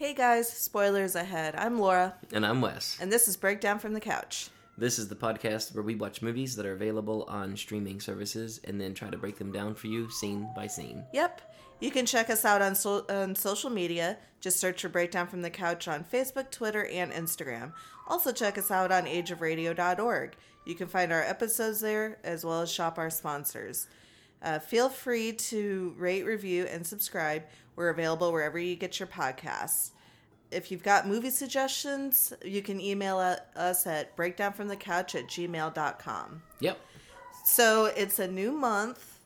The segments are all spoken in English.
Hey guys, spoilers ahead. I'm Laura, And I'm Wes. and this is Breakdown from the Couch. This is the podcast where we watch movies that are available on streaming services and then try to break them down for you scene by scene. Yep. You can check us out on, so- on social media. Just search for Breakdown from the Couch on Facebook, Twitter, and Instagram. Also, check us out on ageofradio.org. You can find our episodes there as well as shop our sponsors. Uh, feel free to rate, review, and subscribe. We're available wherever you get your podcasts. If you've got movie suggestions, you can email at us at breakdownfromthecouch at gmail.com. Yep. So it's a new month.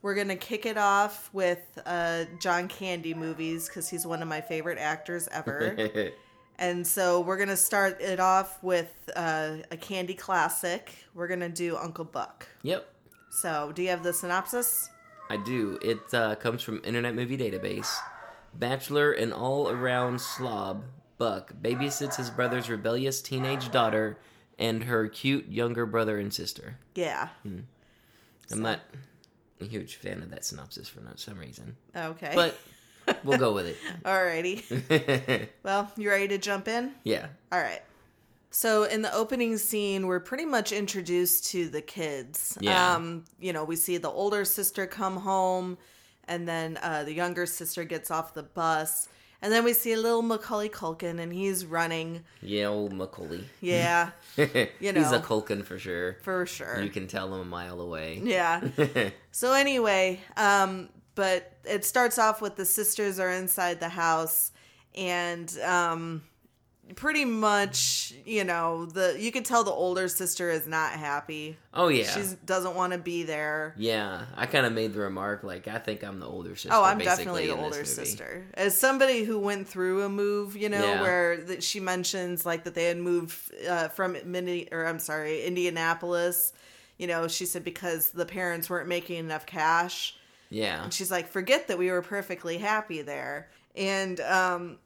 We're gonna kick it off with uh, John Candy movies because he's one of my favorite actors ever. and so we're gonna start it off with uh, a Candy classic. We're gonna do Uncle Buck. yep. So, do you have the synopsis? I do. It uh, comes from Internet Movie Database. Bachelor and all around slob, Buck babysits his brother's rebellious teenage daughter and her cute younger brother and sister. Yeah. I'm not a huge fan of that synopsis for no- some reason, Okay. but we'll go with it. alrighty. Well, you ready to jump in? yeah. All right. So in the opening scene, we're pretty much introduced to the kids. Yeah. Um, you know, we see the older sister come home, and then uh, the younger sister gets off the bus, and then we see a little Macaulay Culkin, and he's running. Yeah, old Macaulay. Yeah, You know, He's a Culkin for sure. for sure. You can tell him a mile away. Yeah. so anyway, um, but it starts off with the sisters are inside the house, and um, pretty much, you know, the you can tell the older sister is not happy. oh yeah. She doesn't want to be there. Yeah, I kind of made the remark like I think I'm the older sister. Oh, I'm definitely the older sister. As somebody who went through a move, you know, Yeah. where that she mentions like that they had moved uh, from Mini or I'm sorry, Indianapolis. You know, she said because the parents weren't making enough cash. Yeah, And she's like, forget that we were perfectly happy there. And um,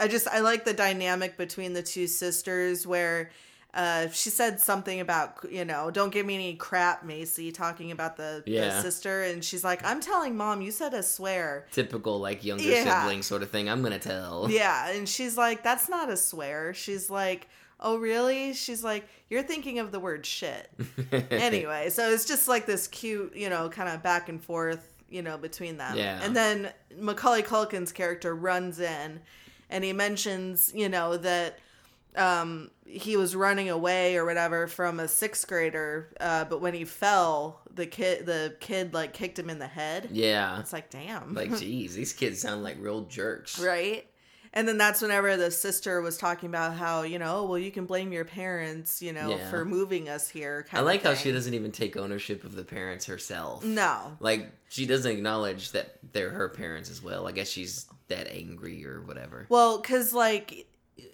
I just, I like the dynamic between the two sisters where uh, she said something about, you know, don't give me any crap, Macy, talking about the, the sister. And she's like, I'm telling mom, you said a swear. typical like younger Yeah. sibling sort of thing. I'm gonna tell. Yeah. And she's like, that's not a swear. She's like, oh, really? She's like, you're thinking of the word shit. anyway, so it's just like this cute, you know, kind of back and forth, you know, between them. Yeah. And then Macaulay Culkin's character runs in and he mentions, you know, that um he was running away or whatever from a sixth grader uh but when he fell the kid the kid like kicked him in the head yeah, it's like damn like geez, these kids sound like real jerks. right and then that's whenever the sister was talking about how you know well you can blame your parents you know Yeah. for moving us here I like how she doesn't even take ownership of the parents herself. no Like she doesn't acknowledge that they're her parents as well. I guess she's that angry or whatever. Well, because like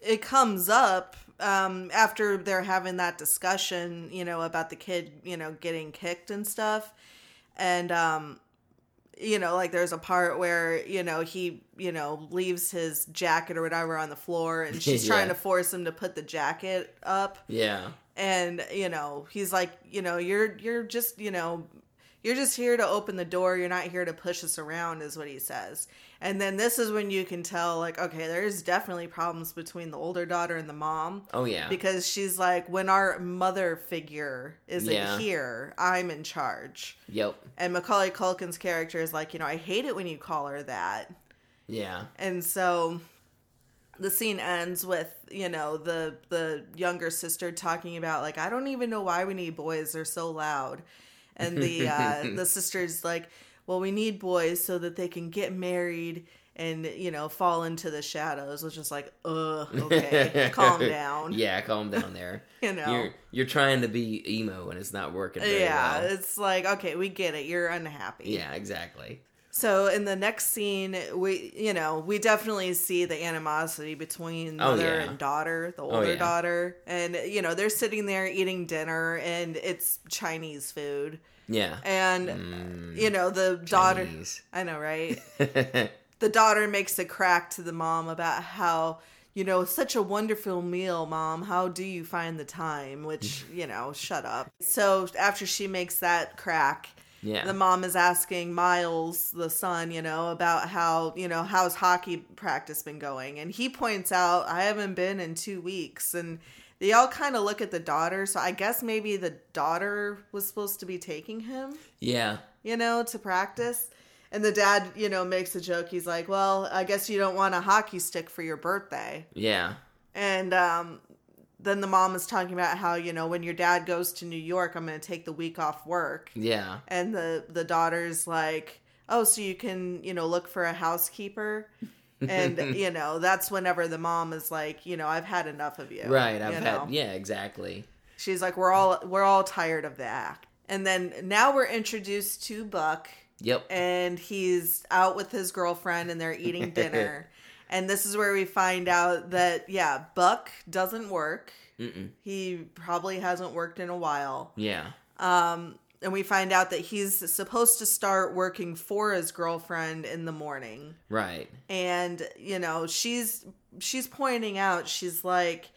it comes up um, after they're having that discussion, you know, about the kid, you know, getting kicked and stuff, and um, you know, like there's a part where you know he, you know, leaves his jacket or whatever on the floor, and she's Yeah. trying to force him to put the jacket up, Yeah, and you know, he's like, you know, you're you're just, you know. You're just here to open the door. You're not here to push us around, is what he says. And then this is when you can tell, like, okay, there's definitely problems between the older daughter and the mom. oh yeah, Because she's like, when our mother figure isn't Yeah. here, I'm in charge. yep, And Macaulay Culkin's character is like, you know, I hate it when you call her that. yeah, And so the scene ends with, you know, the the younger sister talking about like, I don't even know why we need boys. They're so loud. And the uh the sister's like, Well, we need boys so that they can get married and, you know, fall into the shadows, which is like, ugh, okay, calm down. Yeah, calm down there. You know. You're you're trying to be emo and it's not working. Very yeah, well. it's like, okay, we get it. You're unhappy. Yeah, exactly. So in the next scene, we you know we definitely see the animosity between Oh, mother yeah. and daughter, the older yeah. daughter, and you know they're sitting there eating dinner, and it's Chinese food, Yeah. and Mm, you know the daughter. Chinese. I know, right? the daughter makes a crack to the mom about how you know such a wonderful meal mom how do you find the time which you know shut up so after she makes that crack Yeah. the mom is asking Miles, the son, you know, about how, you know, how's hockey practice been going. And he points out, I haven't been in two weeks. And they all kind of look at the daughter. So I guess maybe the daughter was supposed to be taking him, yeah. you know, to practice. And the dad, you know, makes a joke. He's like, well, I guess you don't want a hockey stick for your birthday. Yeah. And um, then the mom is talking about how, you know, when your dad goes to New York, I'm going to take the week off work Yeah. and the the daughter's like oh so you can you know look for a housekeeper and you know that's whenever the mom is like you know i've had enough of you Right. I've you had. know? Yeah. Exactly. she's like we're all we're all tired of that and then now we're introduced to buck Yep. and he's out with his girlfriend and they're eating dinner and this is where we find out that yeah buck doesn't work Mm-mm. he probably hasn't worked in a while Yeah. um, and we find out that he's supposed to start working for his girlfriend in the morning. Right. And, you know, she's she's pointing out, she's like,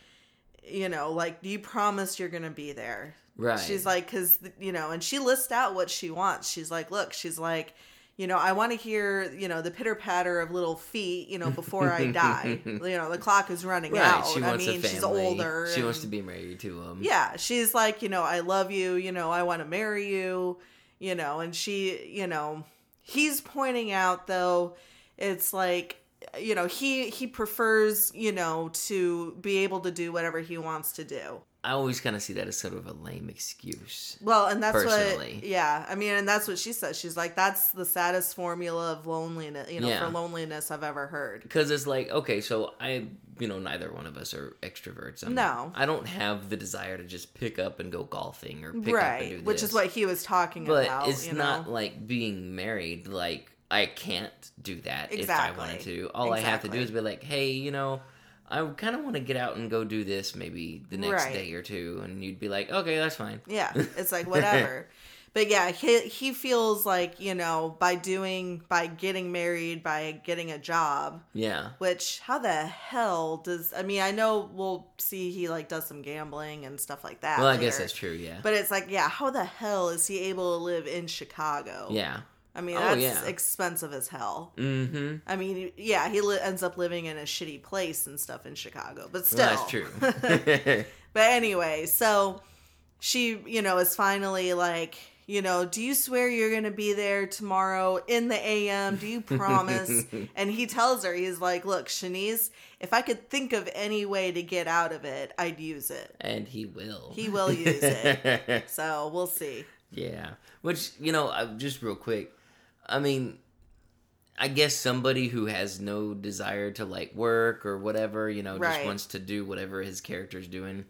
you know, like, do you promise you're going to be there? Right. She's like, because, you know, and she lists out what she wants. She's like, look, she's like, you know, I want to hear, you know, the pitter patter of little feet, you know, before I die. you know, the clock is running Right. out. She wants I mean, a she's family. older. She and- wants to be married to him. yeah, she's like, you know, I love you, you know, I want to marry you, you know, and she, you know, he's pointing out though, it's like, you know, he he prefers, you know, to be able to do whatever he wants to do. I always kind of see that as sort of a lame excuse. Well, and that's Personally. what, yeah, I mean, and that's what she says. She's like, that's the saddest formula of loneliness, you know, Yeah. for loneliness I've ever heard. Because it's like, okay, so I, you know, neither one of us are extroverts. I'm, No. I don't have the desire to just pick up and go golfing or pick up and do Right, this. which is what he was talking But about. it's you not know? like being married. Like I can't do that if I Exactly. wanted to. All I have to do is be like, hey, you know, I kind of want to get out and go do this maybe the next Right. day or two, and you'd be like, okay, that's fine. Yeah, it's like whatever. but yeah, he he feels like, you know, by doing by getting married, by getting a job, Yeah. which how the hell does I mean, I know we'll see he like does some gambling and stuff like that. Well, I guess that's true. Yeah. But it's like, yeah, how the hell is he able to live in Chicago? yeah. I mean, Oh, that's yeah. expensive as hell. Mm-hmm. I mean, yeah, he li- ends up living in a shitty place and stuff in Chicago, but still, Well, that's true. But anyway, so she, you know, is finally like, you know, do you swear you're going to be there tomorrow in the AM? Do you promise? and he tells her, he's like, look, Chanice, if I could think of any way to get out of it, I'd use it. and he will. He will use it. So we'll see. Yeah. Which, you know, just real quick, I mean, I guess somebody who has no desire to like work or whatever, you know, just wants to do whatever his character's doing,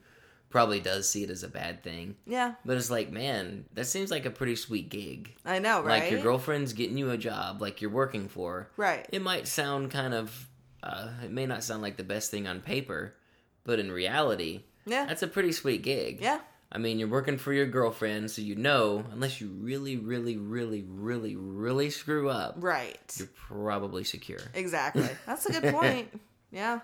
probably does see it as a bad thing. Yeah, But it's like, man, that seems like a pretty sweet gig. I know, right? Like your girlfriend's getting you a job, like you're working for. Right. It might sound kind of, uh, it may not sound like the best thing on paper, but in reality, Yeah. that's a pretty sweet gig. Yeah. I mean, you're working for your girlfriend, so you know, unless you really, really, really, really, really screw up, Right. you're probably secure. Exactly. That's a good point. yeah.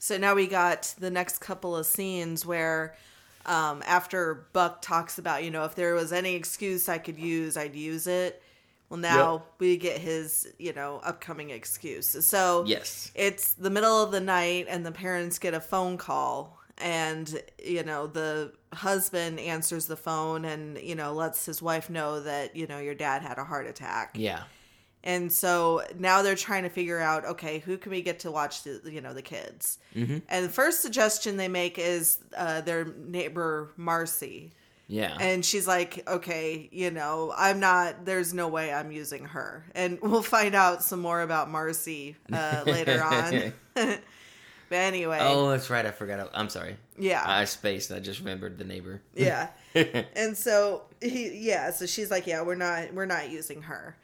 So now we got the next couple of scenes where um, after Buck talks about, you know, if there was any excuse I could use, I'd use it. Well, now we get his, you know, upcoming excuse. So Yes. it's the middle of the night and the parents get a phone call and you know the husband answers the phone and you know lets his wife know that you know your dad had a heart attack Yeah. and so now they're trying to figure out, okay, who can we get to watch the you know the kids? Mm-hmm. And the first suggestion they make is uh, their neighbor Marcy, Yeah. and she's like, okay, you know, I'm not. There's no way I'm using her, and we'll find out some more about Marcy uh, later on. anyway, oh, that's right. I forgot. I'm sorry. yeah, I spaced. I just remembered the neighbor. yeah. and so he yeah so she's like yeah we're not we're not using her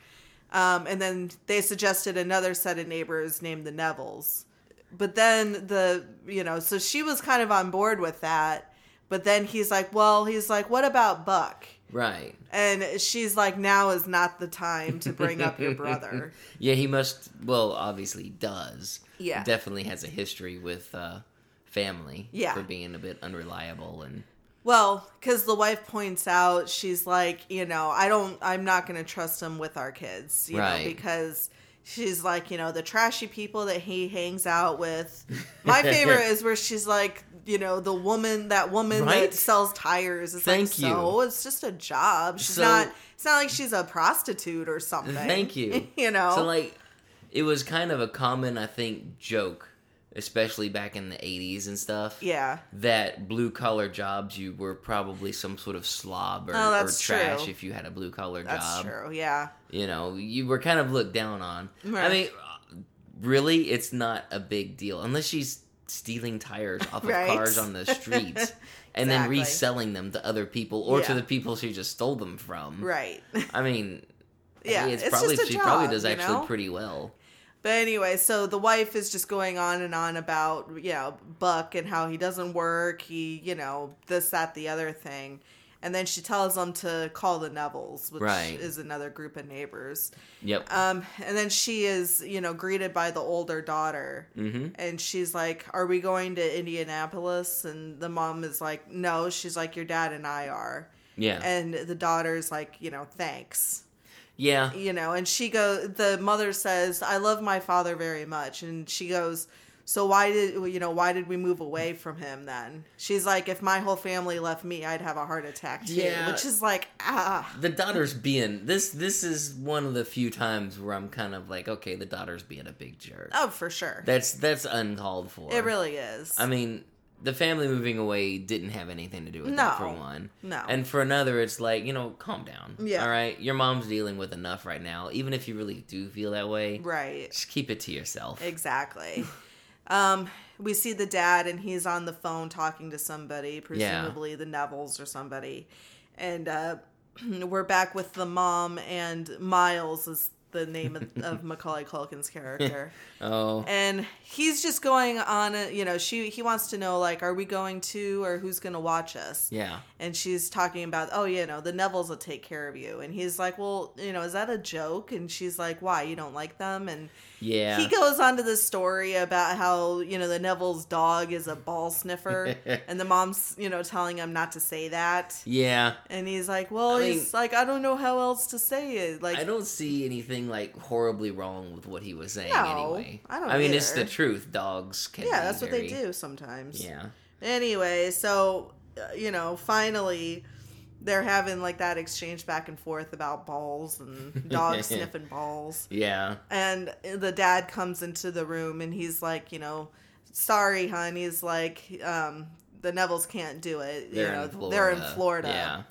um, and then they suggested another set of neighbors named the nevilles but then the you know so she was kind of on board with that but then he's like well he's like what about buck Right. and she's like now is not the time to bring up your brother Yeah, he must. Well, obviously does. Yeah. Definitely has a history with uh, family. Yeah. For being a bit unreliable and Well, because the wife points out, she's like, you know, I don't, I'm not going to trust him with our kids, you Right. know, because she's like, you know, the trashy people that he hangs out with. My favorite is where she's like, you know, the woman, that woman Right? that sells tires. It's Thank like, you. so it's just a job. She's So- not. It's not like she's a prostitute or something. Thank you. you know. So like, it was kind of a common, I think, joke, especially back in the '80s and stuff. yeah. That blue collar jobs, you were probably some sort of slob or, Oh, or trash true. if you had a blue collar job. That's job. true. Yeah. You know, you were kind of looked down on. I mean, really, it's not a big deal unless she's stealing tires off of Right. cars on the streets and then reselling them to other people or to the people she just stole them from. Right. I mean, Yeah, hey, it's, it's probably she probably does actually know? pretty well. But anyway, so the wife is just going on and on about, you know, Buck and how he doesn't work, he, you know, this, that, the other thing. And then she tells them to call the Nevilles, which Right. is another group of neighbors. Yep. Um, and then she is, you know, greeted by the older daughter. hmm And she's like, Are we going to Indianapolis? And the mom is like, No. She's like, Your dad and I are. Yeah. And the daughter's like, You know, thanks yeah. you know and she go the mother says i love my father very much and she goes so why did you know why did we move away from him then she's like if my whole family left me i'd have a heart attack too Yeah. which is like ah The daughter's being this. This is one of the few times where I'm kind of like, okay, the daughter's being a big jerk. oh for sure That's that's uncalled for. it really is I mean, the family moving away didn't have anything to do with No. it, for one. no And for another, it's like, you know, calm down. Yeah. All right? Your mom's dealing with enough right now. Even if you really do feel that way, right just keep it to yourself. exactly um we see the dad and he's on the phone talking to somebody presumably the neville's or somebody and uh we're back with the mom and miles is the name of, of macaulay culkin's character. Oh, and he's just going on a, you know she he wants to know like are we going to or who's going to watch us? Yeah. and she's talking about oh you know the neville's will take care of you. And he's like well you know is that a joke? And she's like why? You don't like them? And Yeah. he goes on to the story about how you know the neville's dog is a ball sniffer and the mom's you know telling him not to say that yeah. and he's like well I he's like i don't know how else to say it like I don't see anything like horribly wrong with what he was saying No, anyway. I don't I mean, it's the truth. Dogs can yeah that's what they do sometimes Yeah. Anyway, so uh, you know, finally they're having like that exchange back and forth about balls and dogs sniffing balls. Yeah. And the dad comes into the room and he's like, you know, sorry, hon. He's like, um, the Nevilles can't do it. They're you know, in Florida. they're in Florida. Yeah.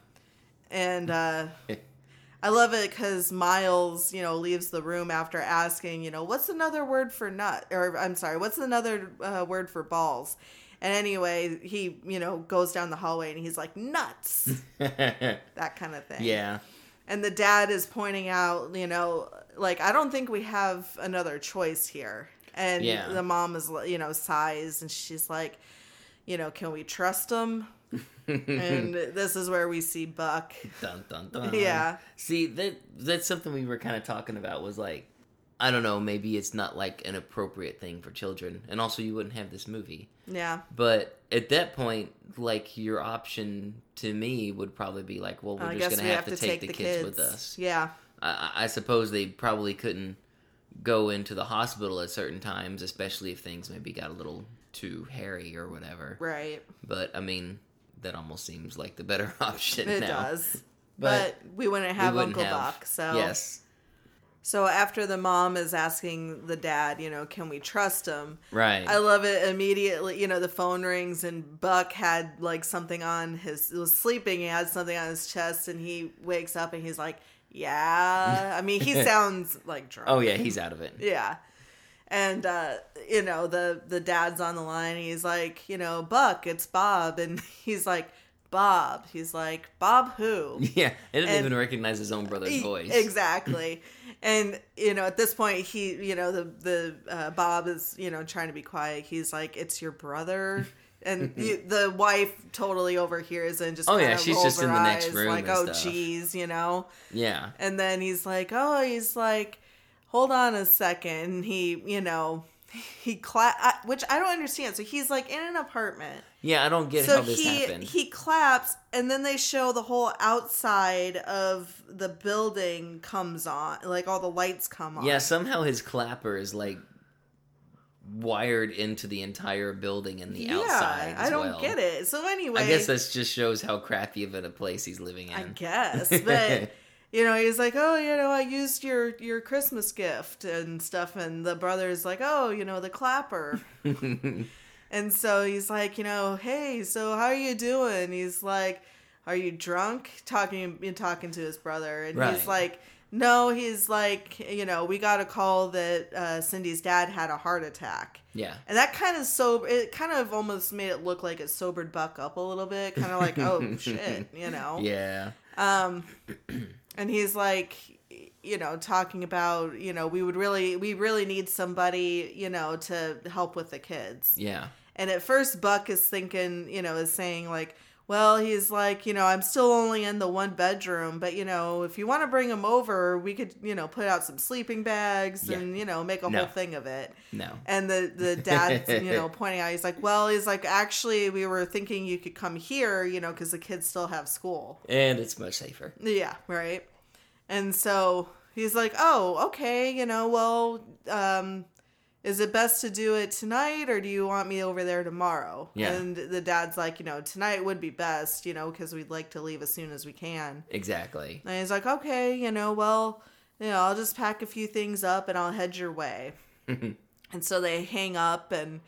And uh, I love it because Miles, you know, leaves the room after asking, you know, what's another word for nut? Or I'm sorry, what's another uh, word for balls? And anyway, he, you know, goes down the hallway and he's like, nuts, that kind of thing. yeah. And the dad is pointing out, you know, like, I don't think we have another choice here. And Yeah. the mom is, you know, sighs and she's like, you know, can we trust him? and this is where we see Buck. Dun dun dun. Yeah. See that that's something we were kind of talking about was like I don't know, maybe it's not like an appropriate thing for children. And also you wouldn't have this movie. Yeah. But at that point, like your option to me would probably be like, well, we're I just guess gonna have, to take, the kids, with us. Yeah. I, I suppose they probably couldn't go into the hospital at certain times, especially if things maybe got a little too hairy or whatever. Right. But I mean, that almost seems like the better option. It now. does. But But, we wouldn't We have wouldn't Uncle have- Buck. So yes, So after the mom is asking the dad, you know, can we trust him? right. I love it immediately. You know, the phone rings and Buck had like something on his was sleeping. He had something on his chest, and he wakes up and he's like, "Yeah." I mean, he sounds like drunk. oh yeah, he's out of it. Yeah. And uh, you know, the the dad's on the line, he's like, you know, Buck, it's Bob and he's like, Bob. He's like, Bob who? Yeah, I didn't And- even recognize his own brother's E- voice. Exactly. and you know, at this point he, you know, the the uh, Bob is, you know, trying to be quiet. He's like, "It's your brother." And you, the wife totally overhears and just Oh, yeah, she's just in the next room like oh geez you know Yeah, and then he's like, oh, he's like, hold on a second. And he, you know, he clap, which I don't understand. So he's like in an apartment. Yeah, I don't get so how this he happened. he claps, and then they show the whole outside of the building comes on, like all the lights come on. yeah, somehow his clapper is like wired into the entire building and the yeah, outside. I don't well. get it. So anyway, I guess this just shows how crappy of a place he's living in. I guess, but you know, he's like, oh, you know, I used your your Christmas gift and stuff, and the brother's like, oh, you know, the clapper. And so he's like, you know, hey, so how are you doing? He's like, are you drunk? Talking, talking to his brother, and Right. he's like, no, he's like, you know, we got a call that uh, Cindy's dad had a heart attack, yeah. and that kind of so it kind of almost made it look like it sobered Buck up a little bit, kind of like, oh shit, you know, Yeah. um, and he's like, you know, talking about, you know, we would really, we really need somebody, you know, to help with the kids. Yeah. And at first, Buck is thinking, you know, is saying like, well, he's like, you know, I'm still only in the one bedroom, but you know, if you want to bring him over, we could, you know, put out some sleeping bags Yeah. and you know, make a No. whole thing of it. No. And the the dad, you know, pointing out, he's like, well, he's like, actually, we were thinking you could come here, you know, because the kids still have school. And it's much safer. Yeah, right. And so he's like, "Oh, okay, you know, well, um is it best to do it tonight or do you want me over there tomorrow?" Yeah. And the dad's like, "You know, tonight would be best, you know, cuz we'd like to leave as soon as we can." Exactly. And he's like, "Okay, you know, well, you know, I'll just pack a few things up and I'll head your way." and so they hang up and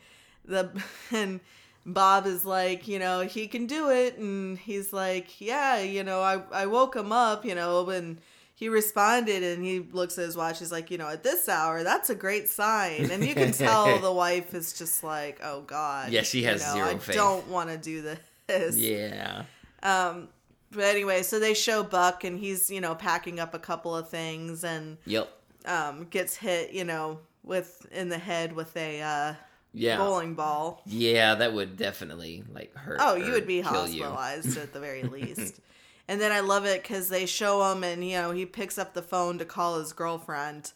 the and Bob is like, you know, he can do it and he's like, yeah, you know, I I woke him up, you know, and he responded and he looks at his watch. He's like, you know, at this hour, that's a great sign. And you can tell the wife is just like, oh God. Yeah, she has you know, zero I faith. don't want to do this. Yeah. Um, but anyway, so they show Buck and he's, you know, packing up a couple of things and Yep. um, gets hit, you know, with in the head with a uh, Yeah. bowling ball. Yeah, that would definitely like hurt. Oh, you would be hospitalized at the very least. And then I love it because they show him, and you know he picks up the phone to call his girlfriend,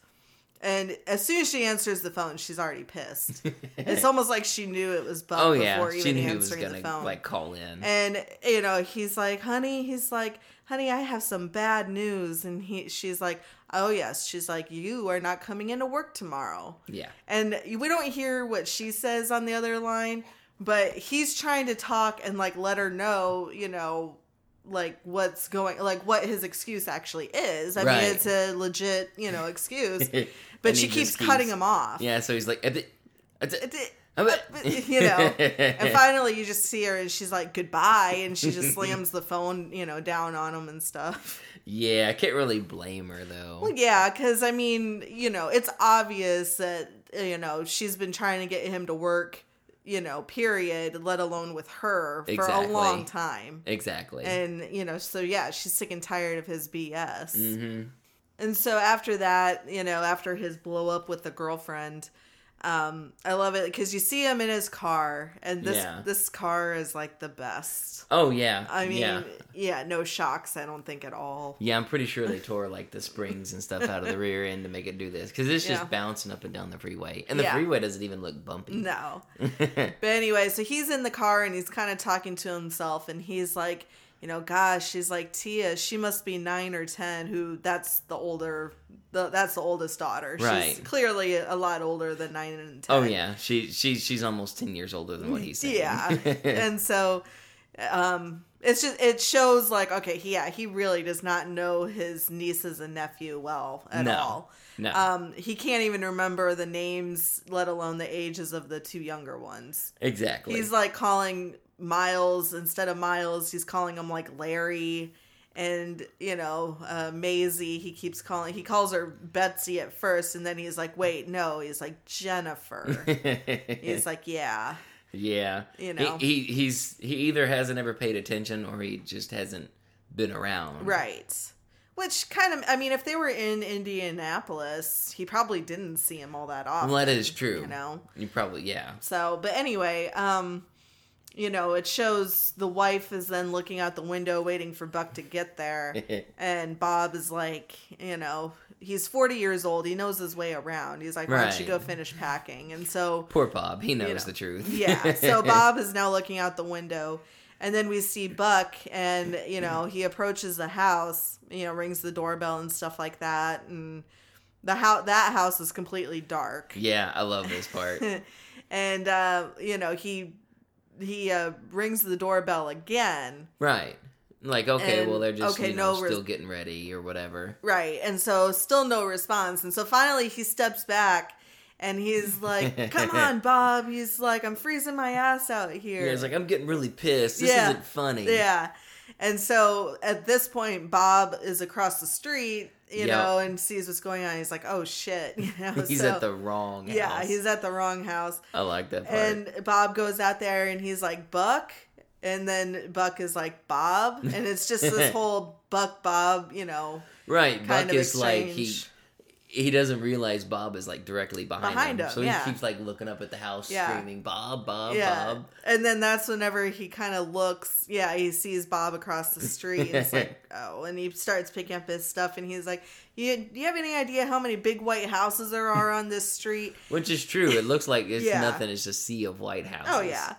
and as soon as she answers the phone, she's already pissed. it's almost like she knew it was Buck Oh before yeah, even he was answering gonna the phone. like call in. and you know he's like, "Honey," he's like, "Honey, I have some bad news," and he, she's like, "Oh yes," she's like, "You are not coming into work tomorrow." yeah. And we don't hear what she says on the other line, but he's trying to talk and like let her know, you know, like what's going like what his excuse actually is. I Right. mean, it's a legit, you know, excuse. But she he keeps cutting him off. Yeah, so he's like, "Uh, th- th- It- it- you know, and finally you just see her and she's like goodbye and she just slams the phone, you know, down on him and stuff. yeah, I can't really blame her though. Well, yeah, because I mean, you know, it's obvious that you know she's been trying to get him to work, you know, period, let alone with her for Exactly. a long time. Exactly. And you know, so yeah, she's sick and tired of his BS. hmm And so after that, you know, after his blow up with the girlfriend, um, I love it because you see him in his car, and this Yeah. this car is like the best. Oh yeah. I mean, yeah. yeah. no shocks. I don't think at all. Yeah, I'm pretty sure they tore like the springs and stuff out of the rear end to make it do this because it's just Yeah. bouncing up and down the freeway, and the freeway doesn't even look bumpy. No. But anyway, so he's in the car and he's kind of talking to himself, and he's like, you know, gosh, she's like Tia. She must be nine or ten. Who? That's the older. The, that's the oldest daughter. She's clearly a lot older than nine and ten. Oh yeah, she she she's almost ten years older than what he's saying. Yeah. and so, um, it's just it shows like okay, he, yeah, he really does not know his nieces and nephew well at No. all. no. Um, he can't even remember the names, let alone the ages of the two younger ones. exactly. He's like calling Miles instead of Miles, he's calling him like Larry. And you know, uh, Maizy, he keeps calling. He calls her Betsy at first, and then he's like, "Wait, no." He's like Jennifer. he's like, "Yeah." yeah. You know. he, he he's he either hasn't ever paid attention or he just hasn't been around. Right. Which kind of, I mean, if they were in Indianapolis, he probably didn't see him all that often. Well, that is true. You know? You probably yeah. So, but anyway, um, you know, it shows the wife is then looking out the window waiting for Buck to get there. and Bob is like, you know, he's 40 years old. He knows his way around. He's like, why don't you go finish packing? And so, Poor Bob. He knows know. the truth. yeah. So Bob is now looking out the window. And then we see Buck, and, you know, he approaches the house, you know, rings the doorbell and stuff like that. And the house, that house is completely dark. yeah, I love this part. and, uh, you know, he, he uh, rings the doorbell again. right. Like, okay, And- well, they're just okay, you know, no res- still getting ready or whatever. Right. And so still no response. And so finally he steps back and he's like, Come on, Bob. He's like, I'm freezing my ass out here. Yeah, it's like, I'm getting really pissed. This Yeah. isn't funny. Yeah. And so at this point, Bob is across the street, you Yep. know, and sees what's going on. He's like, Oh shit. You know, He's so- at the wrong Yeah, house. he's at the wrong house. I like that part. And Bob goes out there and he's like, Buck. And then Buck is like, Bob. And it's just this whole Buck Bob, you know, right. kind Buck of is like, he exchange. He doesn't realize Bob is like directly behind, Behind him. him, So yeah. he keeps like looking up at the house Yeah. screaming, Bob, Bob, yeah. Bob. And then that's whenever he kind of looks, yeah, he sees Bob across the street. And it's like, oh, and he starts picking up his stuff, and he's like, you, "Do you have any idea how many big white houses there are on this street?" Which is true. It looks like it's nothing. It's a sea of white houses. Oh yeah,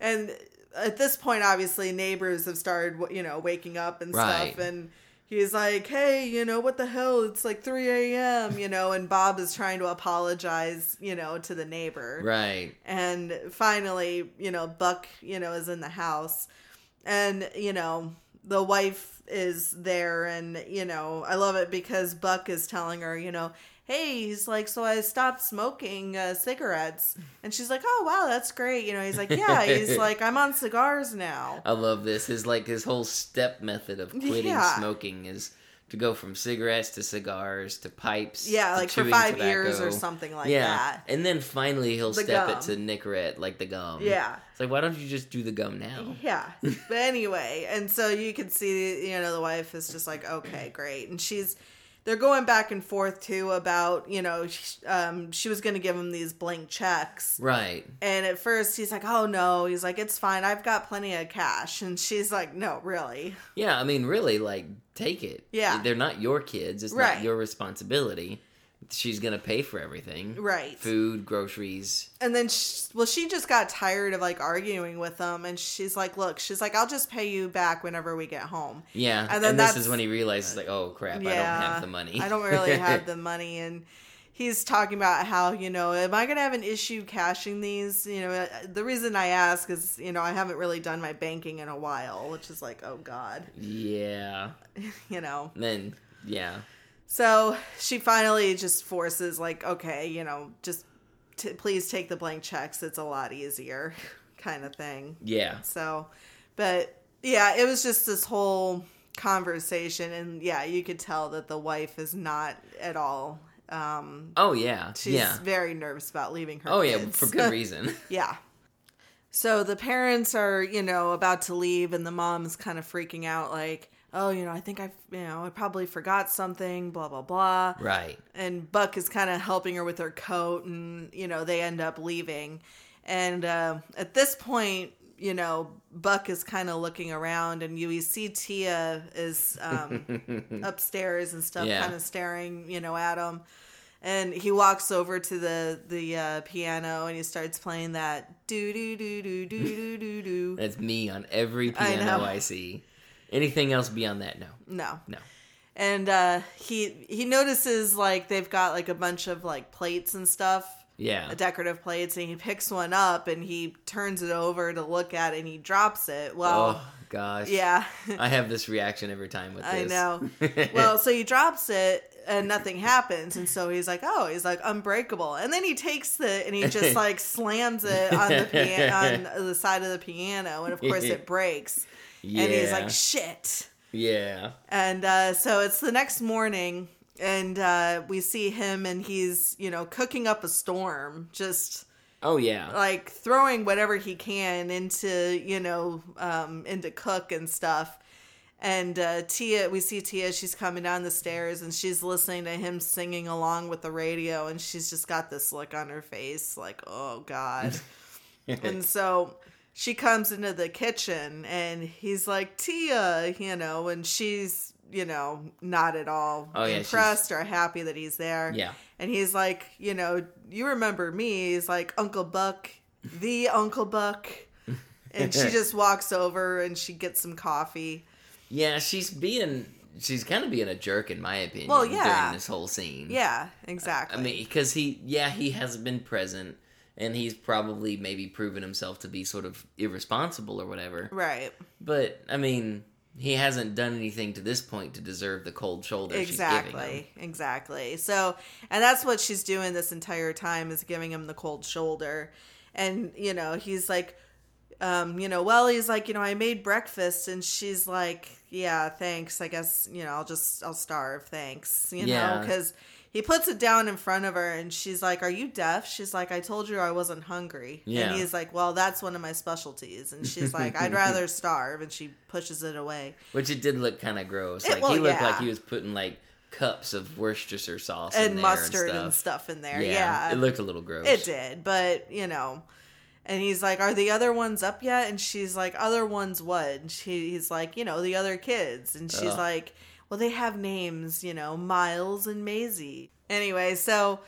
and at this point, obviously, neighbors have started, you know, waking up and Right. stuff, and. He's like, hey, you know, what the hell? It's like 3 a.m., you know, and Bob is trying to apologize, you know, to the neighbor. Right. and finally you know buck you know is in the house and you know the wife is there and you know i love it because buck is telling her you know hey he's like so i stopped smoking uh, cigarettes and she's like oh wow that's great you know he's like yeah he's like i'm on cigars now I love this. His like his whole step method of quitting Yeah. smoking is to go from cigarettes to cigars to pipes. yeah to like for five years or something like yeah, that and then finally he'll The step gum. it to Nicorette, like the gum. yeah it's like why don't you just do the gum now? Yeah. But anyway, and so you can see, you know, the wife is just like, okay, great. And she's, they're going back and forth too about, you know, sh- um, she was going to give him these blank checks. Right. And at first he's like, oh no. He's like, it's fine. I've got plenty of cash. And she's like, no, really. Yeah, I mean, really, like take it. Yeah. they're not your kids. It's Right. not your responsibility. She's gonna pay for everything. Right. Food, groceries. And then, she, well, she just got tired of like arguing with him. And she's like, look, she's like, I'll just pay you back whenever we get home. Yeah, And and, then this is when he realizes, like, oh crap, I don't have the money. I don't really have the money and he's talking about how, you know, am I going to have an issue cashing these? You know, uh, the reason I ask is, you know, I haven't really done my banking in a while, which is like, oh god, yeah. you know. Then yeah. So, she finally just forces like, okay, you know, just t- please take the blank checks. It's a lot easier kind of thing. Yeah. So, but yeah, it was just this whole conversation, and yeah, you could tell that the wife is not at all. Um, Oh yeah. she's yeah. very nervous about leaving her. Oh yeah, for good reason. yeah. So the parents are, you know, about to leave, and the mom's kind of freaking out, like, "Oh, you know, I think I, you know, I probably forgot something." Blah blah blah right. and Buck is kind of helping her with her coat, and you know they end up leaving. And uh, at this point, you know Buck is kind of looking around, and you see Tia is um, upstairs and stuff, Yeah. kind of staring, you know, at him. And he walks over to the the uh, piano and he starts playing that do do do do do do do do. That's me on every I piano know. I, see. Anything else beyond that? No. No, No. and uh, he he notices like they've got like a bunch of like plates and stuff Yeah. decorative plates and he picks one up and he turns it over to look at it and he drops it. Well, oh gosh. yeah, I have this reaction every time with this. I know. well, so he drops it and nothing happens. And so he's like, oh, he's like unbreakable. And then he takes it and he just like slams it on the piano, on the side of the piano. And of course it breaks. Yeah. And he's like, shit. yeah. And uh, so it's the next morning, and uh, we see him, and he's you know cooking up a storm, just Oh yeah. like throwing whatever he can into you know um, into cook and stuff. And uh, Tia, we see Tia. She's coming down the stairs, and she's listening to him singing along with the radio, and she's just got this look on her face, like, "Oh God." and so she comes into the kitchen and he's like Tia, you know, and she's you know not at all Oh, yeah, impressed or happy that he's there. Yeah. and he's like, you know, you remember me? He's like Uncle Buck, the Uncle Buck, and she just walks over and she gets some coffee. Yeah, she's being she's kind of being a jerk in my opinion. Well, yeah. during this whole scene. Yeah, exactly. I mean, because he, yeah, he hasn't been present, and he's probably maybe proven himself to be sort of irresponsible or whatever. right. But I mean, he hasn't done anything to this point to deserve the cold shoulder she's giving him. Exactly, exactly. So, and that's what she's doing this entire time is giving him the cold shoulder. And, you know, he's like, um, you know, well, he's like, you know, I made breakfast. And she's like, yeah, thanks. I guess, you know, I'll just, I'll starve. Thanks. You know, because he puts it down in front of her and she's like, are you deaf? She's like, I told you I wasn't hungry. Yeah. And he's like, well, that's one of my specialties. And she's like, I'd rather starve. And she pushes it away. Which it did look kind of gross. It- Like well, he looked yeah. like he was putting like cups of Worcestershire sauce in and there mustard and and stuff. stuff, in there. Yeah, it looked a little gross. It did, but you know. And he's like, "Are the other ones up yet?" And she's like, "Other ones what?" And she, he's like, "You know, the other kids." And she's like, "Well, they have names, you know, Miles and Maizy." Anyway, so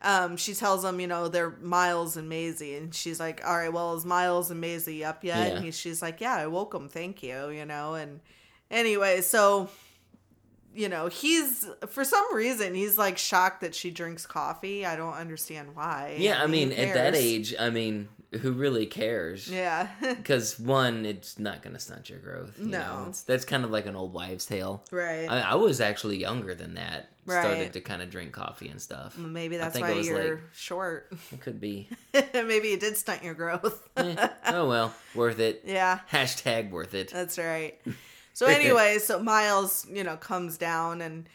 um, she tells him, you know, they're Miles and Maizy, and she's like, "All right, well, is Miles and Maisie up yet?" Yeah. And he, she's like, "Yeah, I woke them, thank you," you know. And anyway, so you know, he's for some reason he's like shocked that she drinks coffee. I don't understand why. yeah, I mean, at that age, I mean, who really cares? Yeah. Because one, it's not going to stunt your growth. You No. that's kind of like an old wives' tale. right. I, I was actually younger than that. Right. Started to kind of drink coffee and stuff. Maybe I that's think why it was you're like- short. It could be. Maybe it did stunt your growth. Eh, oh well, worth it. yeah, Hashtag worth it. that's right. So anyway, so Miles, you know, comes down and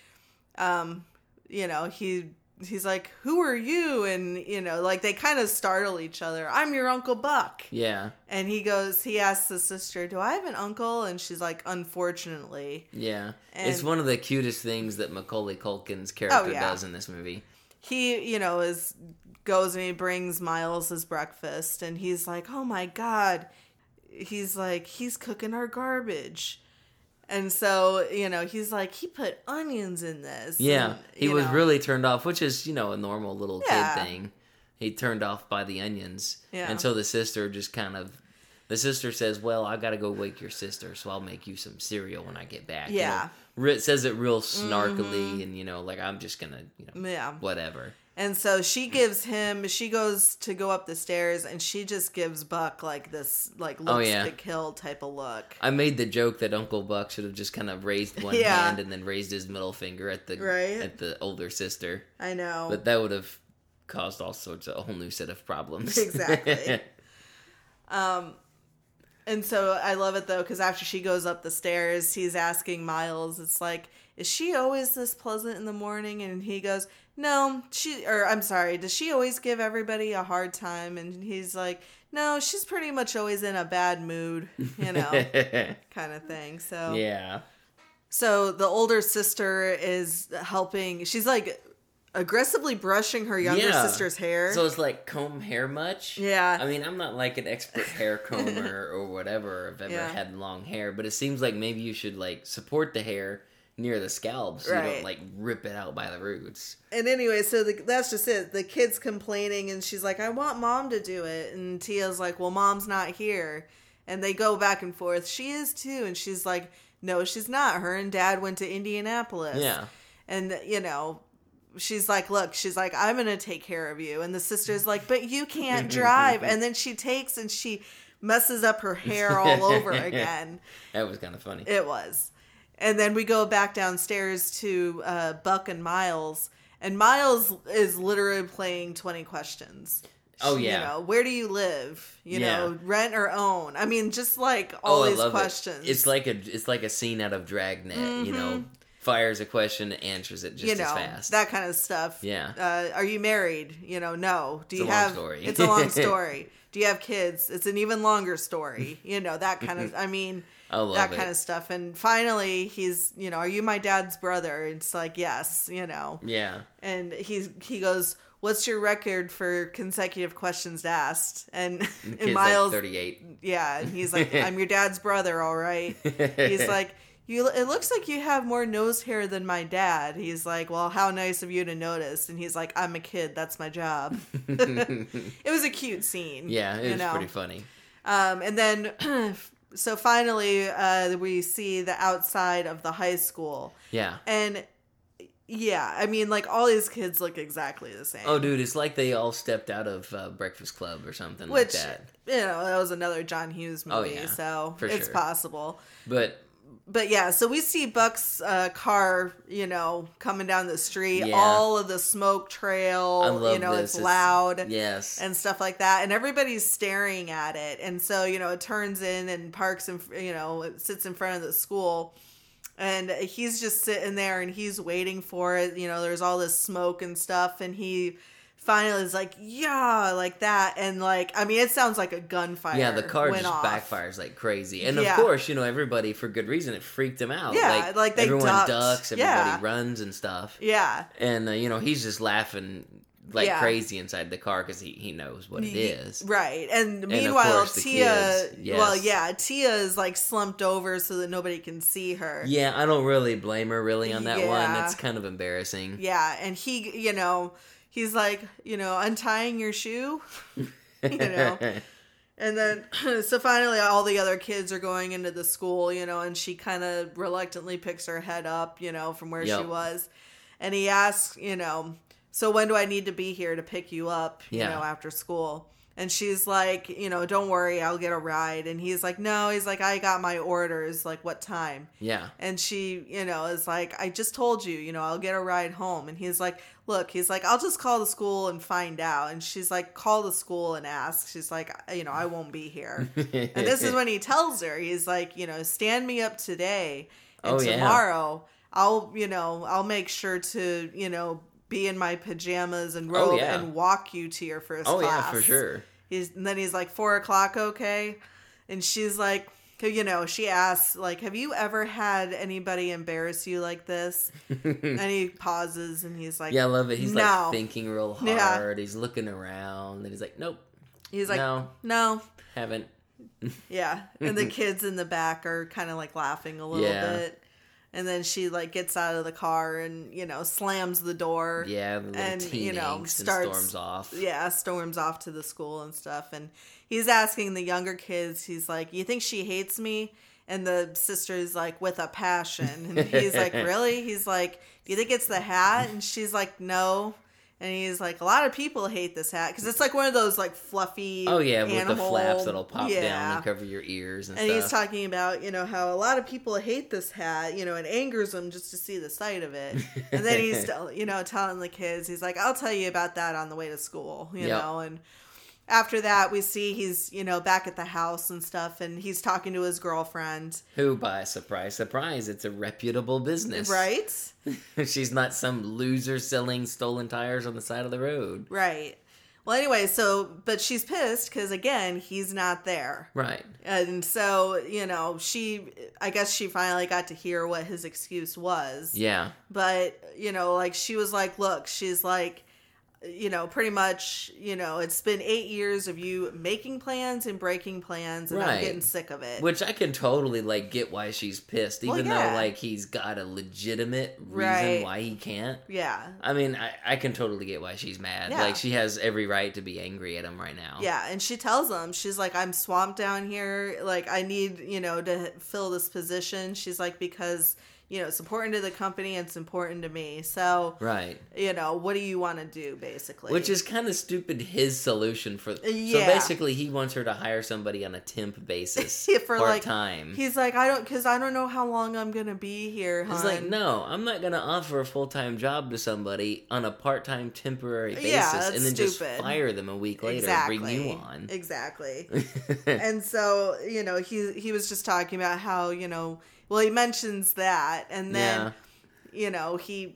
um, you know, he he's like, "Who are you?" and you know, like they kind of startle each other. "I'm your Uncle Buck." Yeah, And he goes, he asks the sister, "Do I have an uncle?" And she's like, "Unfortunately." yeah. it's one of the cutest things that Macaulay Culkin's character Oh, yeah. does in this movie. he you know is goes and he brings miles his breakfast and he's like oh my god he's like he's cooking our garbage and so you know he's like he put onions in this Yeah, and, he was know, really turned off, which is you know a normal little Yeah. kid thing. He turned off by the onions, Yeah. and so the sister just kind of. The sister says, "Well, I gotta go wake your sister, so I'll make you some cereal when I get back." You know, Yeah. says it real snarkily, mm-hmm. and you know, like I'm just gonna, you know, yeah whatever. And so she gives him she goes to go up the stairs and she just gives buck like this like looks Oh, yeah. to kill type of look I made the joke that Uncle Buck should have just kind of raised one Yeah. hand and then raised his middle finger at the Right. at the older sister, i know but that would have caused all sorts of a whole new set of problems. Exactly. Um and so I love it though because after she goes up the stairs, he's asking Miles, "It's like, is she always this pleasant in the morning?" And he goes, "No, she." Or I'm sorry, does she always give everybody a hard time? And he's like, "No, she's pretty much always in a bad mood, you know, kind of thing." So yeah. so the older sister is helping. She's like aggressively brushing her younger Yeah. sister's hair. So it's like comb hair much? Yeah. I mean, I'm not like an expert hair comber or whatever. I've ever Yeah. had long hair, but it seems like maybe you should like support the hair near the scalp so you don't like rip it out by the roots. And anyway, so the, that's just it. The kid's complaining, and she's like, "I want mom to do it," and Tia's like, "Well, mom's not here," and they go back and forth. She is too, and she's like, "No, she's not. Her and dad went to Indianapolis." Yeah. and you know. She's like, look, she's like, I'm gonna take care of you, and the sister's like, but you can't drive, and then she takes and she messes up her hair all over again. That was kind of funny. It was. And then we go back downstairs to uh, Buck and Miles, and Miles is literally playing 20 questions. Oh, You yeah. know, where do you live? You Yeah. know, rent or own? I mean, just like all these it. questions. It's like a it's like a scene out of Dragnet, you know. Fires a question, answers it just Mm-hmm. you know, as fast. that kind of stuff. Yeah. Uh, are you married? You know, no. Do It's a you long have? story. It's a long story. Do you have kids? It's an even longer story. You know, that kind of. I mean, that it. kind of stuff. And finally, he's, you know, are you my dad's brother? It's like, yes, you know. yeah. And he's he goes, what's your record for consecutive questions asked? And, and Kid's Miles, like 38. yeah, and he's like, I'm your dad's brother, all right. He's like, you. It looks like you have more nose hair than my dad. He's like, well, how nice of you to notice. And he's like, I'm a kid. That's my job. it was a cute scene. yeah, it was know? pretty funny. Um, and then, so finally, uh, we see the outside of the high school, Yeah. and yeah, I mean, like all these kids look exactly the same. Oh, dude, it's like they all stepped out of uh, Breakfast Club or something which like that. you know that was another John Hughes movie, Oh, movie, yeah, so it's sure. possible. But But yeah, so we see Buck's uh, car, you know, coming down the street. Yeah. All of the smoke trail, I love you know, this. it's loud. yes, and stuff like that and everybody's staring at it and so you know it turns in and parks and you know it sits in front of the school and he's just sitting there and he's waiting for it you know there's all this smoke and stuff and he finally is like yeah like that and like i mean it sounds like a gunfire yeah, the car just off. backfires like crazy, and Yeah. of course, you know everybody for good reason. It freaked him out. Yeah, like, they everyone ducked. ducks, everybody Yeah. runs and stuff, yeah and uh, you know he's just laughing like Yeah. crazy inside the car because he, he knows what it is. Right. And of meanwhile, Tia, kids, yes. well, yeah, Tia is like slumped over so that nobody can see her. Yeah, I don't really blame her really on that one. Yeah. It's kind of embarrassing. Yeah, and he, you know, he's like, you know, untying your shoe, you know. And then, so finally, all the other kids are going into the school, you know, and she kind of reluctantly picks her head up, you know, from where she was. And he asks, you know, so when do I need to be here to pick you up, you know, after school? And she's like, you know, don't worry, I'll get a ride. And he's like, no, he's like, I got my orders. Like, what time? yeah, And she, you know, is like, I just told you, you know, I'll get a ride home. And he's like, look, he's like, I'll just call the school and find out. And she's like, call the school and ask. She's like, you know, I won't be here. and this is when he tells her, he's like, you know, stand me up today. And Oh, yeah. tomorrow, I'll, you know, I'll make sure to, you know, be in my pajamas and oh, robe Oh, yeah. and walk you to your first oh class. yeah, for sure. He's and then he's like four o'clock, okay, and she's like, you know, she asks like, have you ever had anybody embarrass you like this? and he pauses and he's like, Yeah, I love it. He's no. like thinking real Yeah. hard. He's looking around, and he's like, "Nope, he's like, no. no, haven't." yeah. And the kids in the back are kind of like laughing a little Yeah. bit. And then she like gets out of the car and you know slams the door. Yeah, the And, you know, starts- storms off. yeah, storms off to the school and stuff. And he's asking the younger kids, he's like, You think she hates me? And the sister's like, With a passion. And he's like, Really? He's like, Do you think it's the hat? And she's like, No. And he's like, A lot of people hate this hat because it's like one of those like fluffy. Oh yeah, with the flaps that'll pop down and cover your ears and, And he's talking about, you know, how a lot of people hate this hat, you know, it angers them just to see the sight of it. And then he's, you know, telling the kids, he's like, I'll tell you about that on the way to school, you Yep. know. And after that, we see he's, you know, back at the house and stuff, and he's talking to his girlfriend, Who, by surprise, surprise, it's a reputable business. right? She's not some loser selling stolen tires on the side of the road. Right. Well, anyway, so, but she's pissed because, again, he's not there. Right. And so, you know, she, I guess she finally got to hear what his excuse was. Yeah. but you know like she was like look she's like you know pretty much you know it's been eight years of you making plans and breaking plans and i'm getting sick of it Which I can totally like get why she's pissed, Well, even yeah. though like he's got a legitimate reason Right. why he can't. yeah I mean, I, I can totally get why she's mad. Yeah. Like she has every right to be angry at him right now. yeah and she tells him she's like i'm swamped down here like i need you know to fill this position she's like because you know it's important to the company it's important to me so Right. you know what do you want to do basically Which is kind of stupid. His solution for Yeah. so basically he wants her to hire somebody on a temp basis For, part like, time. he's like i don't because i don't know how long i'm gonna be here He's like, no, I'm not gonna offer a full time job to somebody on a part time temporary basis Yeah, and then just fire them a week later exactly. and bring you on. Exactly. and so, you know, he he was just talking about how, you know, well, he mentions that and then, you know, he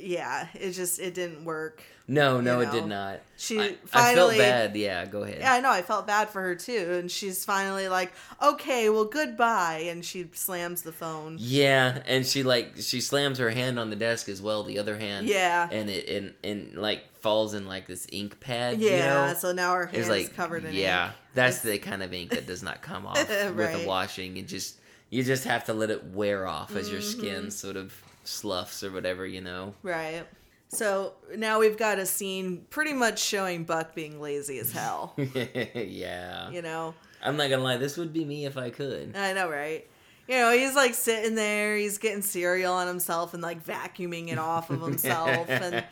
yeah, it just it didn't work. No, no, You it did not. she I, I felt finally- bad. Yeah, go ahead. Yeah, I know. I felt bad for her too, and she's finally like, "Okay, well, goodbye," and she slams the phone. Yeah, and she like she slams her hand on the desk as well, the other hand. Yeah. And it and, and like falls in like this ink pad. Yeah, You know? so now her It's hand's like covered in Yeah. ink. That's the kind of ink that does not come off with the washing. It just you just have to let it wear off as your Mm-hmm. skin sort of sloughs or whatever, you know. Right. So now we've got a scene pretty much showing Buck being lazy as hell. yeah. you know, I'm not gonna lie, this would be me if I could. I know, right? You know, he's like sitting there, he's getting cereal on himself and like vacuuming it off of himself and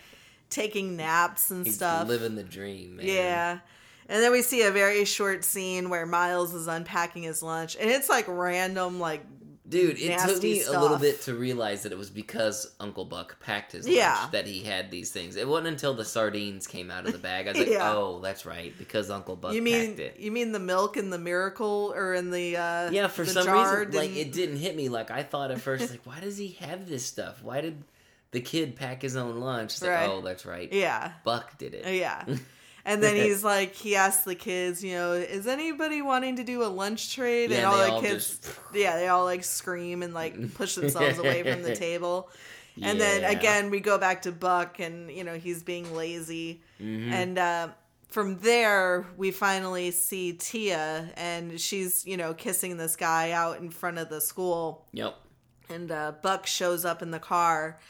taking naps and He's stuff. living the dream, man. Yeah. And then we see a very short scene where Miles is unpacking his lunch, and it's like random, like Dude, it took me a little bit to realize that it was because Uncle Buck packed his Yeah. lunch that he had these things. It wasn't until the sardines came out of the bag I was like, Yeah. "Oh, that's right, because Uncle Buck you mean packed it." you mean the milk in the miracle or in the uh Yeah, for the some reason, like didn't- it didn't hit me. Like I thought at first, like, why does he have this stuff? Why did the kid pack his own lunch? It's like, Right. oh, that's right, yeah Buck did it. yeah and then he's like he asks the kids you know is anybody wanting to do a lunch trade? And all the all kids just- yeah they all like scream and like push themselves away from the table. And then again we go back to buck and you know he's being lazy. Mhm. and uh from there we finally see tia and she's you know kissing this guy out in front of the school. Yep. and uh, Buck shows up in the car,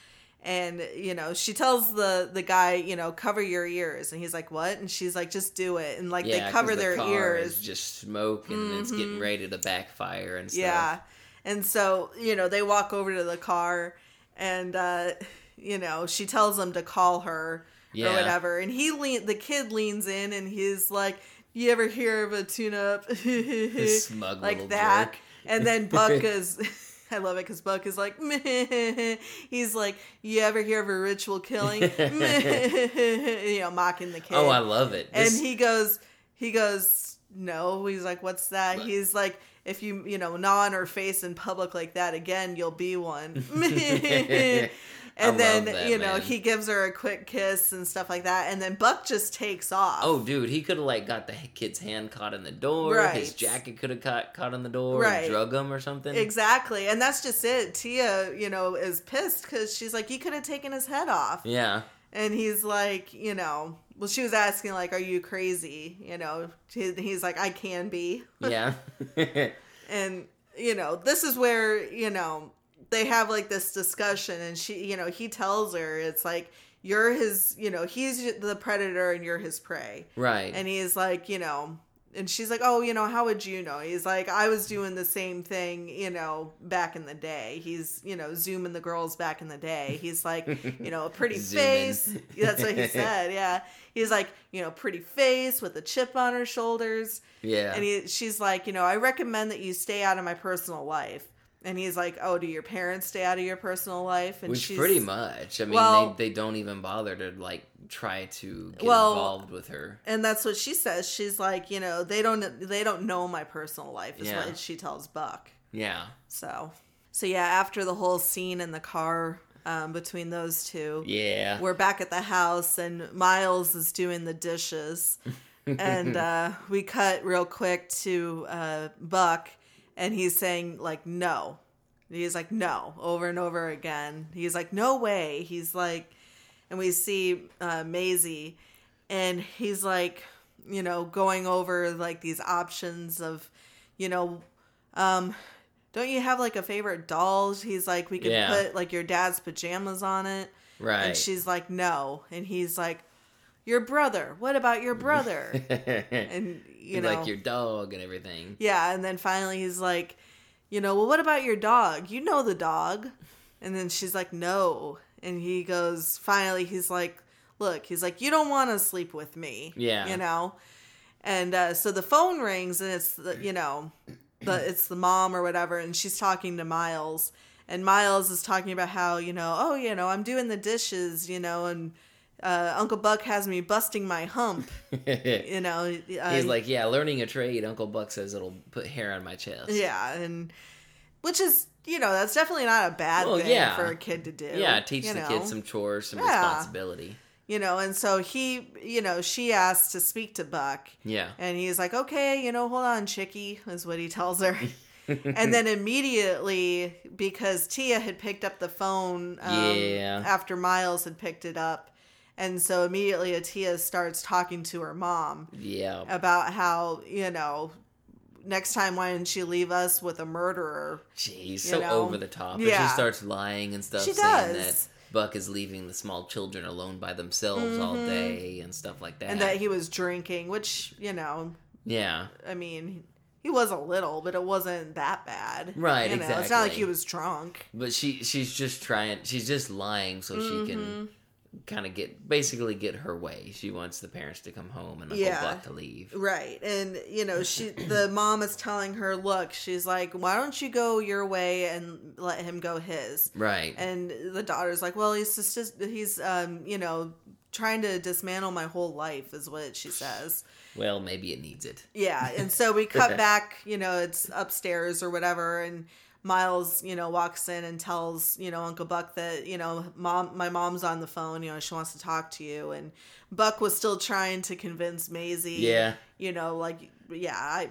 and you know she tells the the guy, you know, cover your ears, and he's like, "What?" And she's like, "Just do it." And like Yeah, they cover the their car ears, is just smoke and it's getting ready to backfire and stuff. yeah. And so you know they walk over to the car, and uh, you know she tells him to call her Yeah. or whatever, and he lean the kid leans in, and he's like. You ever hear of a tune-up? smug like little that. jerk. And then Buck is, I love it because Buck is like, Meh. he's like, you ever hear of a ritual killing? You know, mocking the kid. Oh, I love it. and This- he goes, he goes, no. He's like, what's that? What? He's like, if you, you know, gnaw on her face in public like that again, you'll be one. And then, that, you know, man. he gives her a quick kiss and stuff like that. And then Buck just takes off. Oh, dude, he could have like got the kid's hand caught in the door. Right. His jacket could have caught caught in the door. Right. And drug him or something. Exactly. And that's just it. Tia, you know, is pissed because she's like, you could have taken his head off. Yeah. And he's like, you know, well, she was asking, like, are you crazy? You know, he's like, I can be. Yeah. And, you know, this is where, you know, they have like this discussion and she, you know, he tells her, it's like, you're his, you know, he's the predator and you're his prey. right. And he's like, you know, and she's like, oh, you know, how would you know? He's like, I was doing the same thing, you know, back in the day. He's, you know, zooming the girls back in the day. He's like, you know, a pretty face. That's what he said. Yeah. He's like, you know, pretty face with a chip on her shoulders. yeah. And he, she's like, you know, I recommend that you stay out of my personal life. And he's like, oh, do your parents stay out of your personal life? And Which she's pretty much. I mean, Well- they, they don't even bother to like try to get Well, involved with her. and that's what she says. She's like, you know, they don't they don't know my personal life. Is Yeah. what she tells Buck. Yeah. So, so yeah, after the whole scene in the car um, between those two, Yeah. we're back at the house, and Miles is doing the dishes, and uh, we cut real quick to uh, Buck, and he's saying like no. He's like no over and over again. He's like no way. He's like, and we see uh, Maizy, and he's like, you know, going over like these options of, you know, um, don't you have like a favorite doll? He's like, we could Yeah. put like your dad's pajamas on it. right. And she's like, no. And he's like, your brother. What about your brother? and, you know, like your dog and everything. yeah. And then finally he's like, you know, well, what about your dog? You know the dog. And then she's like, no. And he goes, finally, he's like, look, he's like, you don't want to sleep with me. Yeah. You know? And uh, so the phone rings and it's, the, you know, the, it's the mom or whatever. And she's talking to Miles. And Miles is talking about how, you know, oh, you know, I'm doing the dishes, you know, and uh, Uncle Buck has me busting my hump, you know. Uh, He's like, yeah, learning a trade. Uncle Buck says it'll put hair on my chest. Yeah, and which is you know, that's definitely not a bad Well, thing yeah. for a kid to do. Yeah, teach the know? kids some chores, some Yeah. responsibility. You know, and so he, you know, she asks to speak to Buck. Yeah. And he's like, okay, you know, hold on, chickie, is what he tells her. and then immediately, because Tia had picked up the phone um, Yeah. after Miles had picked it up. And so immediately Tia starts talking to her mom Yeah. about how, you know, next time why didn't she leave us with a murderer? Jeez, so know? over the top. And Yeah. she starts lying and stuff, She saying does. that Buck is leaving the small children alone by themselves all day and stuff like that. Mm-hmm. And that he was drinking, which, you know, yeah. I mean, he was a little, but it wasn't that bad. Right, You know, It's not like he was drunk. But she she's just trying she's just lying so she Mm-hmm. can kind of get basically get her way. She wants the parents to come home and Uncle Yeah. Buck to leave. Right. And you know, she the mom is telling her, "Look, she's like, why don't you go your way and let him go his?" Right. And the daughter's like, "Well, he's just he's um, you know, trying to dismantle my whole life," is what she says. well, maybe it needs it. Yeah, and so we cut back, you know, it's upstairs or whatever, and Miles, you know, walks in and tells, you know, Uncle Buck that, you know, mom, my mom's on the phone, you know, she wants to talk to you, and Buck was still trying to convince Maizy, Yeah. you know, like, yeah, I,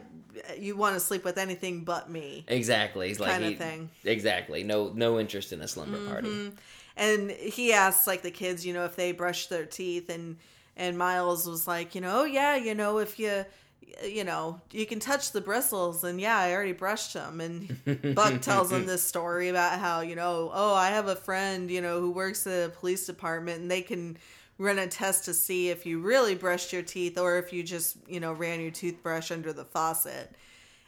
you want to sleep with anything but me, Exactly. He's like Kinda thing. Exactly. No no interest in a slumber Mm-hmm. party. and he asks like the kids, you know, if they brush their teeth, and and Miles was like, you know, oh yeah, you know, if you you know, you can touch the bristles, and yeah, I already brushed them. And Buck tells him this story about how, you know, oh, I have a friend, you know, who works at a police department, and they can run a test to see if you really brushed your teeth or if you just, you know, ran your toothbrush under the faucet.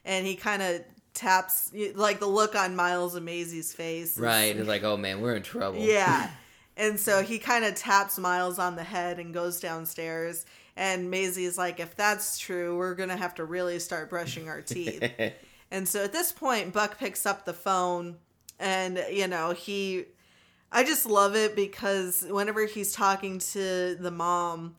And he kind of taps, like the look on Miles and Maizy's face. Right. It's like, oh man, we're in trouble. yeah. And so he kind of taps Miles on the head and goes downstairs. And Maizy's like, if that's true, we're going to have to really start brushing our teeth. and so at this point, Buck picks up the phone and, you know, he. I just love it because whenever he's talking to the mom,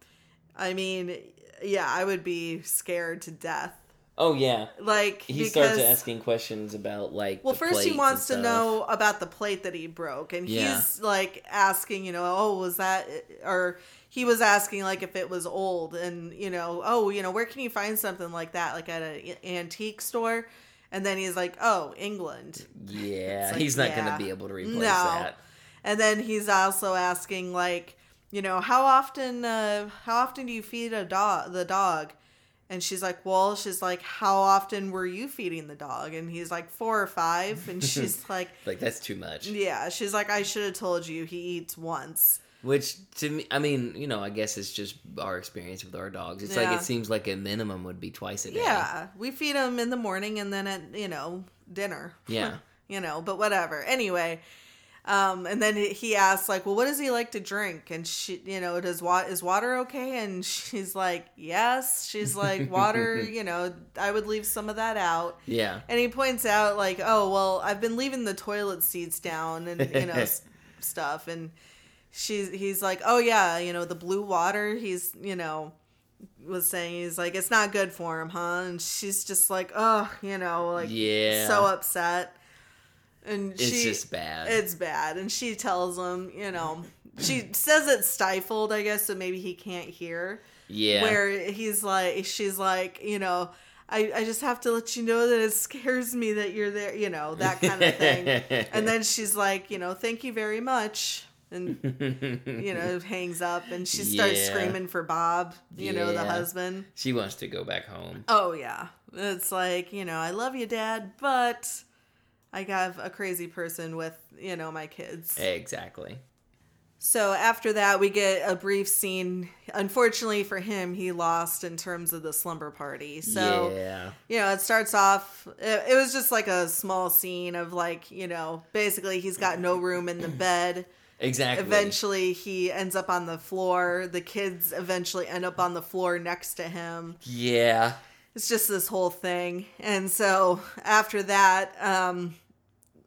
I mean, yeah, I would be scared to death. oh yeah. Like, He because. starts asking questions about like Well, first he wants to know about the plate that he broke, and Yeah. he's like asking, you know, oh, was that, or he was asking like if it was old, and you know, oh, you know, where can you find something like that, like at an antique store? And then he's like, oh, England. Yeah, like, he's not yeah. gonna be able to replace No. that. And then he's also asking like, you know, how often, uh, how often do you feed a dog, the dog? And she's like, well, she's like, how often were you feeding the dog? And he's like, four or five. And she's like, Like that's too much. Yeah, she's like, I should have told you he eats once. Which to me, I mean, you know, I guess it's just our experience with our dogs. It's like it seems like a minimum would be twice a day. Yeah, we feed them in the morning and then at you know dinner. Yeah. you know, but whatever. Anyway, um, and then he asks like, well, what does he like to drink? And she, you know, does wa- is water okay? And she's like, yes. She's like, water. you know, I would leave some of that out. Yeah. And he points out like, oh well, I've been leaving the toilet seats down and you know stuff. And she's he's like, oh yeah, you know the blue water. He's you know was saying he's like it's not good for him, huh? And she's just like, oh, you know, like Yeah. so upset. And It's she, just bad. It's bad, and she tells him, you know, she says it's stifled, I guess, so maybe he can't hear yeah. where he's like she's like you know I, I just have to let you know that it scares me that you're there you know that kind of thing and then she's like you know thank you very much and you know hangs up and she starts Yeah. screaming for bob you know the husband she wants to go back home. oh yeah it's like you know i love you dad but i have a crazy person with you know my kids Exactly. so after that, we get a brief scene. Unfortunately for him, he lost in terms of the slumber party. So yeah. you know, it starts off. It, it was just like a small scene of like you know, basically he's got no room in the bed. Exactly. Eventually, he ends up on the floor. The kids eventually end up on the floor next to him. Yeah. It's just this whole thing. And so after that, um,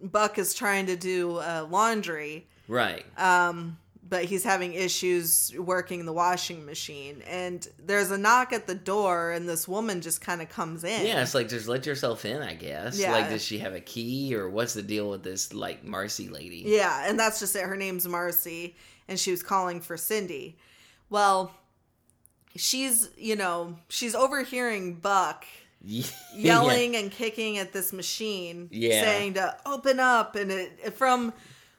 Buck is trying to do uh, laundry. Right. Uh, but he's having issues working the washing machine. And there's a knock at the door, and this woman just kind of comes in. Yeah, it's like just let yourself in, I guess. Yeah. Like, does she have a key or what's the deal with this like Marcie lady? Yeah, and that's just it. Her name's Marcie, and she was calling for Cindy. Well, she's, you know, she's overhearing Buck Yeah. yelling and kicking at this machine, Yeah. saying to open up. And it, from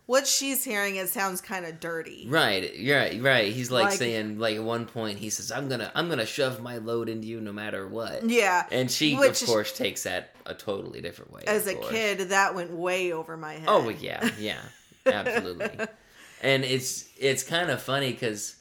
what she's hearing, it sounds kind of dirty. Right, you're right, right. He's like, Like- saying, like at one point, he says, "I'm gonna, I'm gonna shove my load into you no matter what." Yeah. And she, Which of course, takes that a totally different way. As a course. kid, that went way over my head. Oh yeah, yeah, absolutely. and it's it's kind of funny because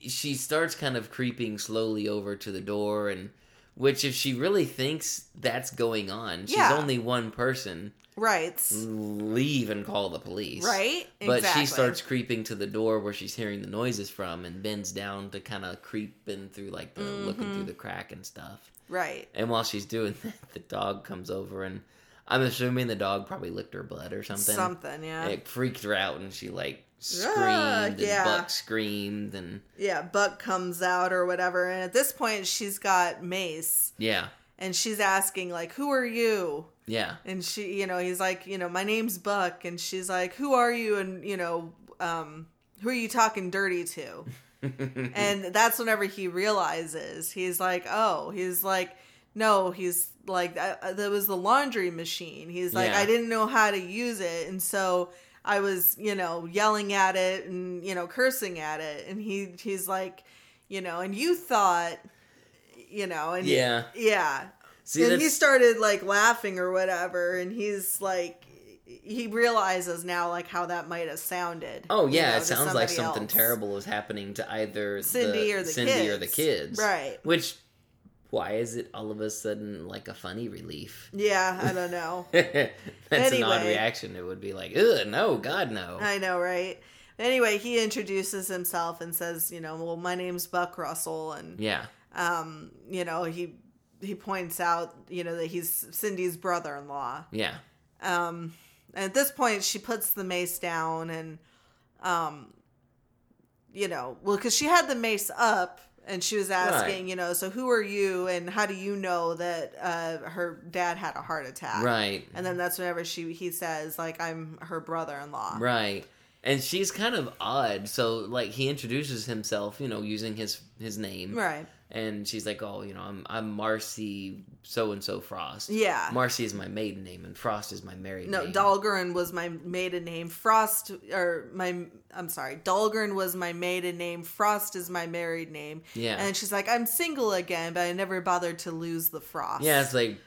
she starts kind of creeping slowly over to the door, and which if she really thinks that's going on, she's Yeah. only one person. Right. Leave and call the police. Right? But Exactly. she starts creeping to the door where she's hearing the noises from and bends down to kind of creep in through like the looking Mm-hmm. through the crack and stuff. Right. And while she's doing that, the dog comes over and I'm assuming the dog probably licked her blood or something. Something, yeah. It freaked her out and she like screamed Ah, and. Buck screamed and Yeah, Buck comes out or whatever. And at this point, she's got Mace. yeah, And she's asking, like, who are you? yeah, And she, you know, he's like, you know, my name's Buck. And she's like, who are you? And, you know, um, who are you talking dirty to? and that's whenever he realizes he's like, oh, he's like, no, he's like, uh, that was the laundry machine. He's like, Yeah. I didn't know how to use it. And so I was, you know, yelling at it and, you know, cursing at it. And he, he's like, you know, and you thought, you know, and yeah. yeah. See, and that's, he started like laughing or whatever, and he's like, he realizes now like how that might have sounded. oh you yeah, know, it sounds like something else. terrible is happening to either Cindy the, or the Cindy or the kids. kids, Right. Which, why is it all of a sudden like a funny relief? Yeah, I don't know. That's an odd reaction. It would be like, ugh, no, God, no. I know, right? Anyway, he introduces himself and says, you know, well, my name's Buck Russell, and Yeah, um, you know, he he points out, you know, that he's Cindy's brother-in-law. yeah, Um, and at this point, she puts the mace down, and um, you know, well, because she had the mace up, and she was asking, Right. you know, so who are you, and how do you know that uh, her dad had a heart attack? right, And then that's whenever she he says, like, I'm her brother-in-law. right. And she's kind of odd. So like he introduces himself, you know, using his his name, Right. and she's like, oh, you know, I'm I'm Marcie so and so Frost. Yeah. Marcie is my maiden name, and Frost is my married No, name. Dahlgren was my maiden name. Frost, or my, I'm sorry, Dahlgren was my maiden name. Frost is my married name. Yeah. And she's like, I'm single again, but I never bothered to lose the Frost. Yeah, it's like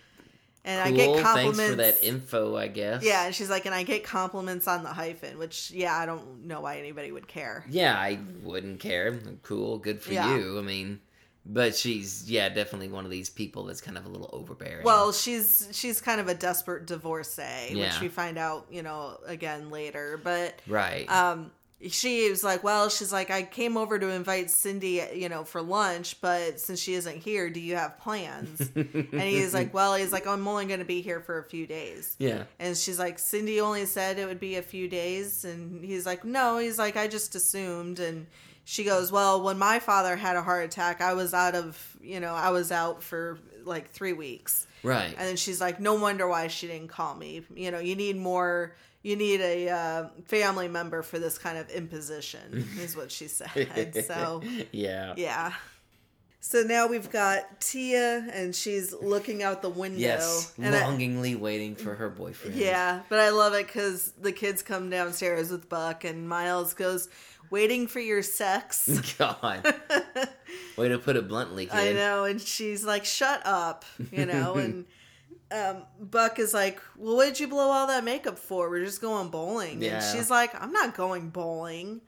and cool. I get compliments. Thanks for that info, I guess. yeah, and she's like, and I get compliments on the hyphen, which, yeah, I don't know why anybody would care. Yeah, I wouldn't care. Cool, good for Yeah. you. I mean, but she's yeah, definitely one of these people that's kind of a little overbearing. Well, she's she's kind of a desperate divorcee, Yeah. which we find out, you know, again later. But right. um she was like well she's like i came over to invite cindy you know for lunch but since she isn't here do you have plans and he's like well he's like i'm only going to be here for a few days yeah. and she's like cindy only said it would be a few days and he's like no he's like i just assumed and she goes well when my father had a heart attack i was out of you know i was out for like three weeks Right. and then she's like, no wonder why she didn't call me. You know, you need more, you need a uh, family member for this kind of imposition, is what she said. So, yeah. yeah. So now we've got Tia, and she's looking out the window. Yes. And I- Longingly waiting for her boyfriend. yeah, but I love it because the kids come downstairs with Buck, and Miles goes, waiting for your sex. God. Way to put it bluntly, kid. I know, and she's like, "Shut up," you know. and um, Buck is like, "Well, what did you blow all that makeup for? We're just going bowling." Yeah. And she's like, "I'm not going bowling."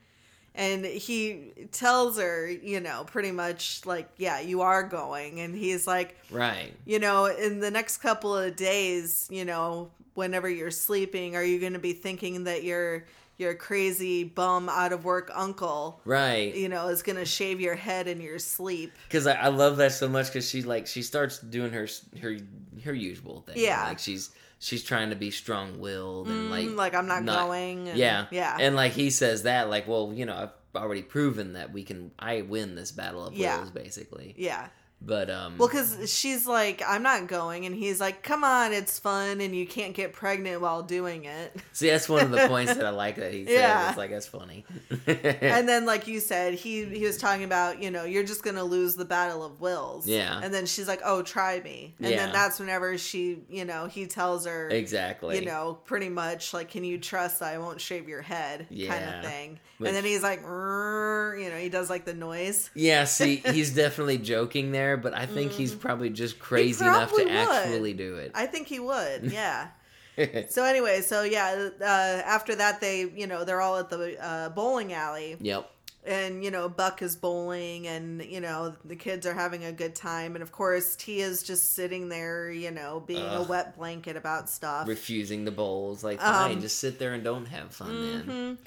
And he tells her, you know, pretty much like, "Yeah, you are going." And he's like, Right. you know, in the next couple of days, you know, whenever you're sleeping, are you going to be thinking that you're your crazy bum out of work uncle, right. you know, is gonna shave your head in your sleep. Because I, I love that so much because she like she starts doing her her her usual thing. Yeah. like she's she's trying to be strong willed and like Mm, like I'm not, going. and- yeah yeah, and like he says that like well you know I've already proven that we can I win this battle of Yeah. wills basically yeah. But um Well, because she's like, I'm not going, and he's like, Come on, it's fun, and you can't get pregnant while doing it. see that's one of the points that I like that he said Yeah. it's like that's funny and then, like you said, he he was talking about, you know, you're just gonna lose the battle of wills. Yeah. And then she's like, Oh, try me. And Yeah. then that's whenever she, you know, he tells her, exactly you know, pretty much like, can you trust I won't shave your head, kind of thing. Which- and then he's like, you know, he does like the noise. Yeah, see, he's definitely joking there, but I think he's probably just crazy enough to Mm. would. actually do it. I think he would, yeah. so anyway, so yeah, uh, after that, they, you know, they're all at the uh, bowling alley, yep. and you know, Buck is bowling, and you know, the kids are having a good time, and of course, Tia's just sitting there, you know, being a wet blanket about stuff. Refusing the bowls, like fine, Um, just sit there and don't have fun then.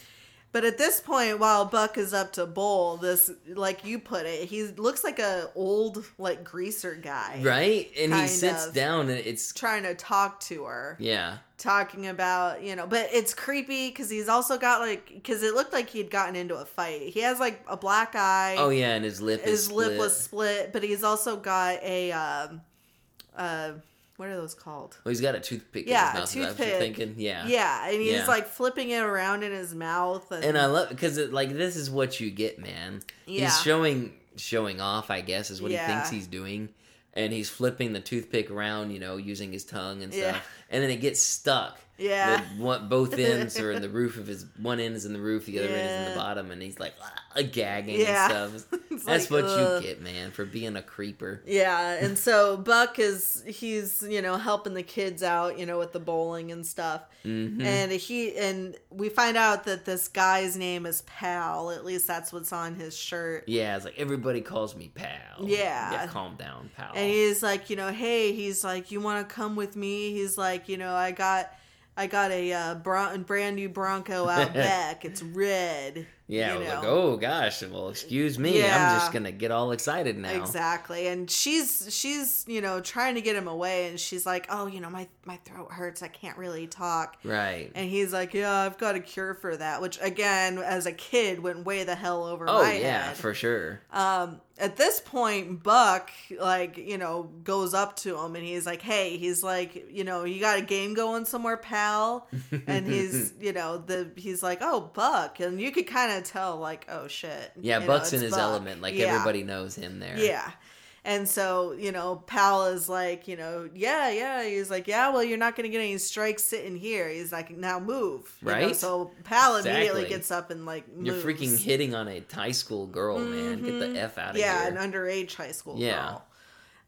But at this point, while Buck is up to bowl, this, like you put it, he looks like a old, like greaser guy, Right? And he sits down and it's trying to talk to her. yeah. talking about you know but it's creepy because he's also got like because it looked like he'd gotten into a fight he has like a black eye Oh yeah, and his lip is his lip split. was split but he's also got a um uh what are those called Well, he's got a toothpick Yeah, in his mouth. Is that what toothpick. thinking? Yeah. yeah and he's Yeah. like flipping it around in his mouth and, And I love because like this is what you get, man. Yeah. He's showing showing off, I guess, is what Yeah. he thinks he's doing, and he's flipping the toothpick around, you know, using his tongue and stuff, Yeah. And then it gets stuck. Yeah. The one, both ends are in the roof of his. One end is in the roof, the other end is in the bottom, and he's like ah, gagging Yeah. and stuff. That's like, what ugh. you get, man, for being a creeper. Yeah, and so Buck is he's you know helping the kids out you know with the bowling and stuff, Mhm. and he and we find out that this guy's name is Pal. At least that's what's on his shirt. Yeah, it's like everybody calls me pal. Yeah. yeah, calm down, pal. And he's like, you know, hey, he's like, you want to come with me? He's like, you know, I got, I got a uh, bron- brand new Bronco out back. It's red. Yeah, you know. like, oh gosh, well, excuse me, Yeah. I'm just gonna get all excited now. Exactly. And she's she's, you know, trying to get him away and she's like, "Oh, you know, my my throat hurts. I can't really talk." Right. And he's like, "Yeah, I've got a cure for that," which again, as a kid went way the hell over Oh my yeah, head. for sure. um at this point buck like you know goes up to him and he's like hey he's like you know you got a game going somewhere pal and he's you know the he's like oh buck and you could kind of tell like oh shit Yeah, you know, Buck's in his Buck. element. Like Yeah. everybody knows him there. yeah and so you know pal is like you know yeah yeah he's like yeah well you're not gonna get any strikes sitting here he's like now move you know? Right? so pal immediately gets up and like You're freaking hitting on a high school girl, man. Get the f out of Mm-hmm. yeah, an underage high school Yeah. girl.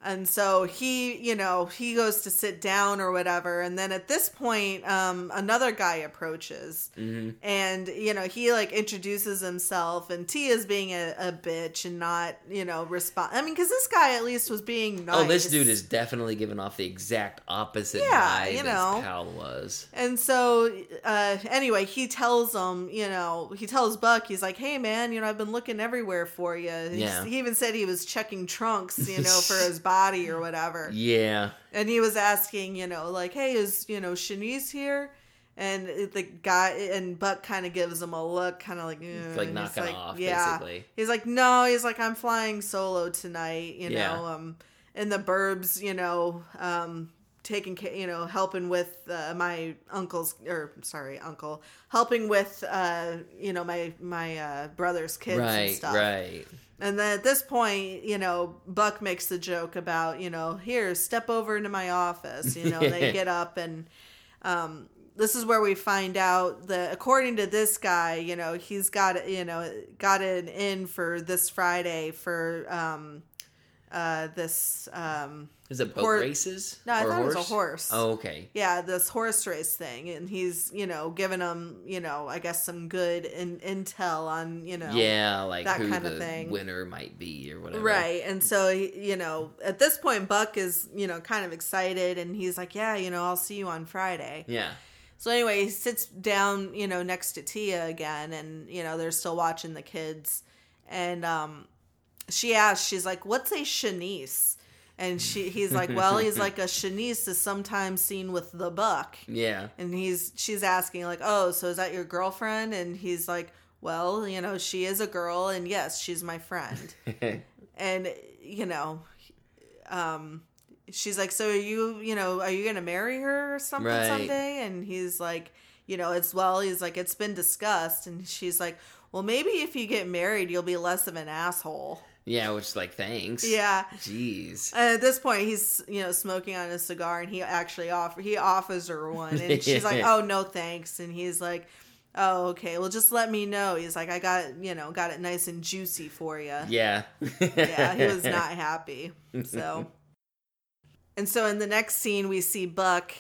And so he, you know, he goes to sit down or whatever, and then at this point, um, another guy approaches, hmm and you know, he like introduces himself, and t is being a, a bitch and not, you know, respond. I mean, because this guy at least was being nice. Oh, this dude is definitely giving off the exact opposite Yeah, you know. Pal was. And so, uh, anyway, he tells him, you know, he tells Buck, he's like, hey, man, you know, I've been looking everywhere for you. Yeah. He even said he was checking trunks, you know, for his body or whatever. Yeah. And he was asking, you know, like, hey, is, you know, Chanice here? And the guy, and Buck kind of gives him a look, kind of like, eh, like knocking like, off, yeah. basically. He's like, no, he's like, I'm flying solo tonight, you Yeah. know, um, in the burbs, you know, um, taking care, you know, helping with uh, my uncle's, or sorry, uncle, helping with, uh, you know, my my uh, brother's kids and Right, stuff. right. And then at this point, you know, Buck makes the joke about, you know, here, step over into my office. You know, they get up and um, this is where we find out that according to this guy, you know, he's got, you know, got an in for this Friday for um, uh, this, um, Is it boat Hor- races? No, I Or thought it was a horse. Oh, okay. yeah, this horse race thing. And he's, you know, giving them, you know, I guess some good in- intel on, you know, Yeah, like that who kinda thing. winner might be or whatever. Right. And so, he- you know, at this point, Buck is, you know, kind of excited and he's like, yeah, you know, I'll see you on Friday. Yeah. So anyway, he sits down, you know, next to Tia again, and you know they're still watching the kids, and um, she asks, she's like, "What's a chanice?" And she, he's like, "Well, he's like a chanice is sometimes seen with the buck." Yeah. And he's, she's asking like, "Oh, so is that your girlfriend?" And he's like, "Well, you know, she is a girl, and yes, she's my friend." and you know, um, she's like, "So are you, you know, are you gonna marry her or something Right. someday?" And he's like, "You know, it's well." He's like, "It's been discussed," and she's like, "Well, maybe if you get married, you'll be less of an asshole." Yeah, which like thanks. Yeah. Jeez. And at this point, he's you know smoking on a cigar, and he actually offer he offers her one, and she's like, "Oh no, thanks," and he's like. Oh, okay. Well, just let me know. He's like, I got, you know, got it nice and juicy for you. Yeah. yeah, he was not happy. So, and so in the next scene, we see Buck,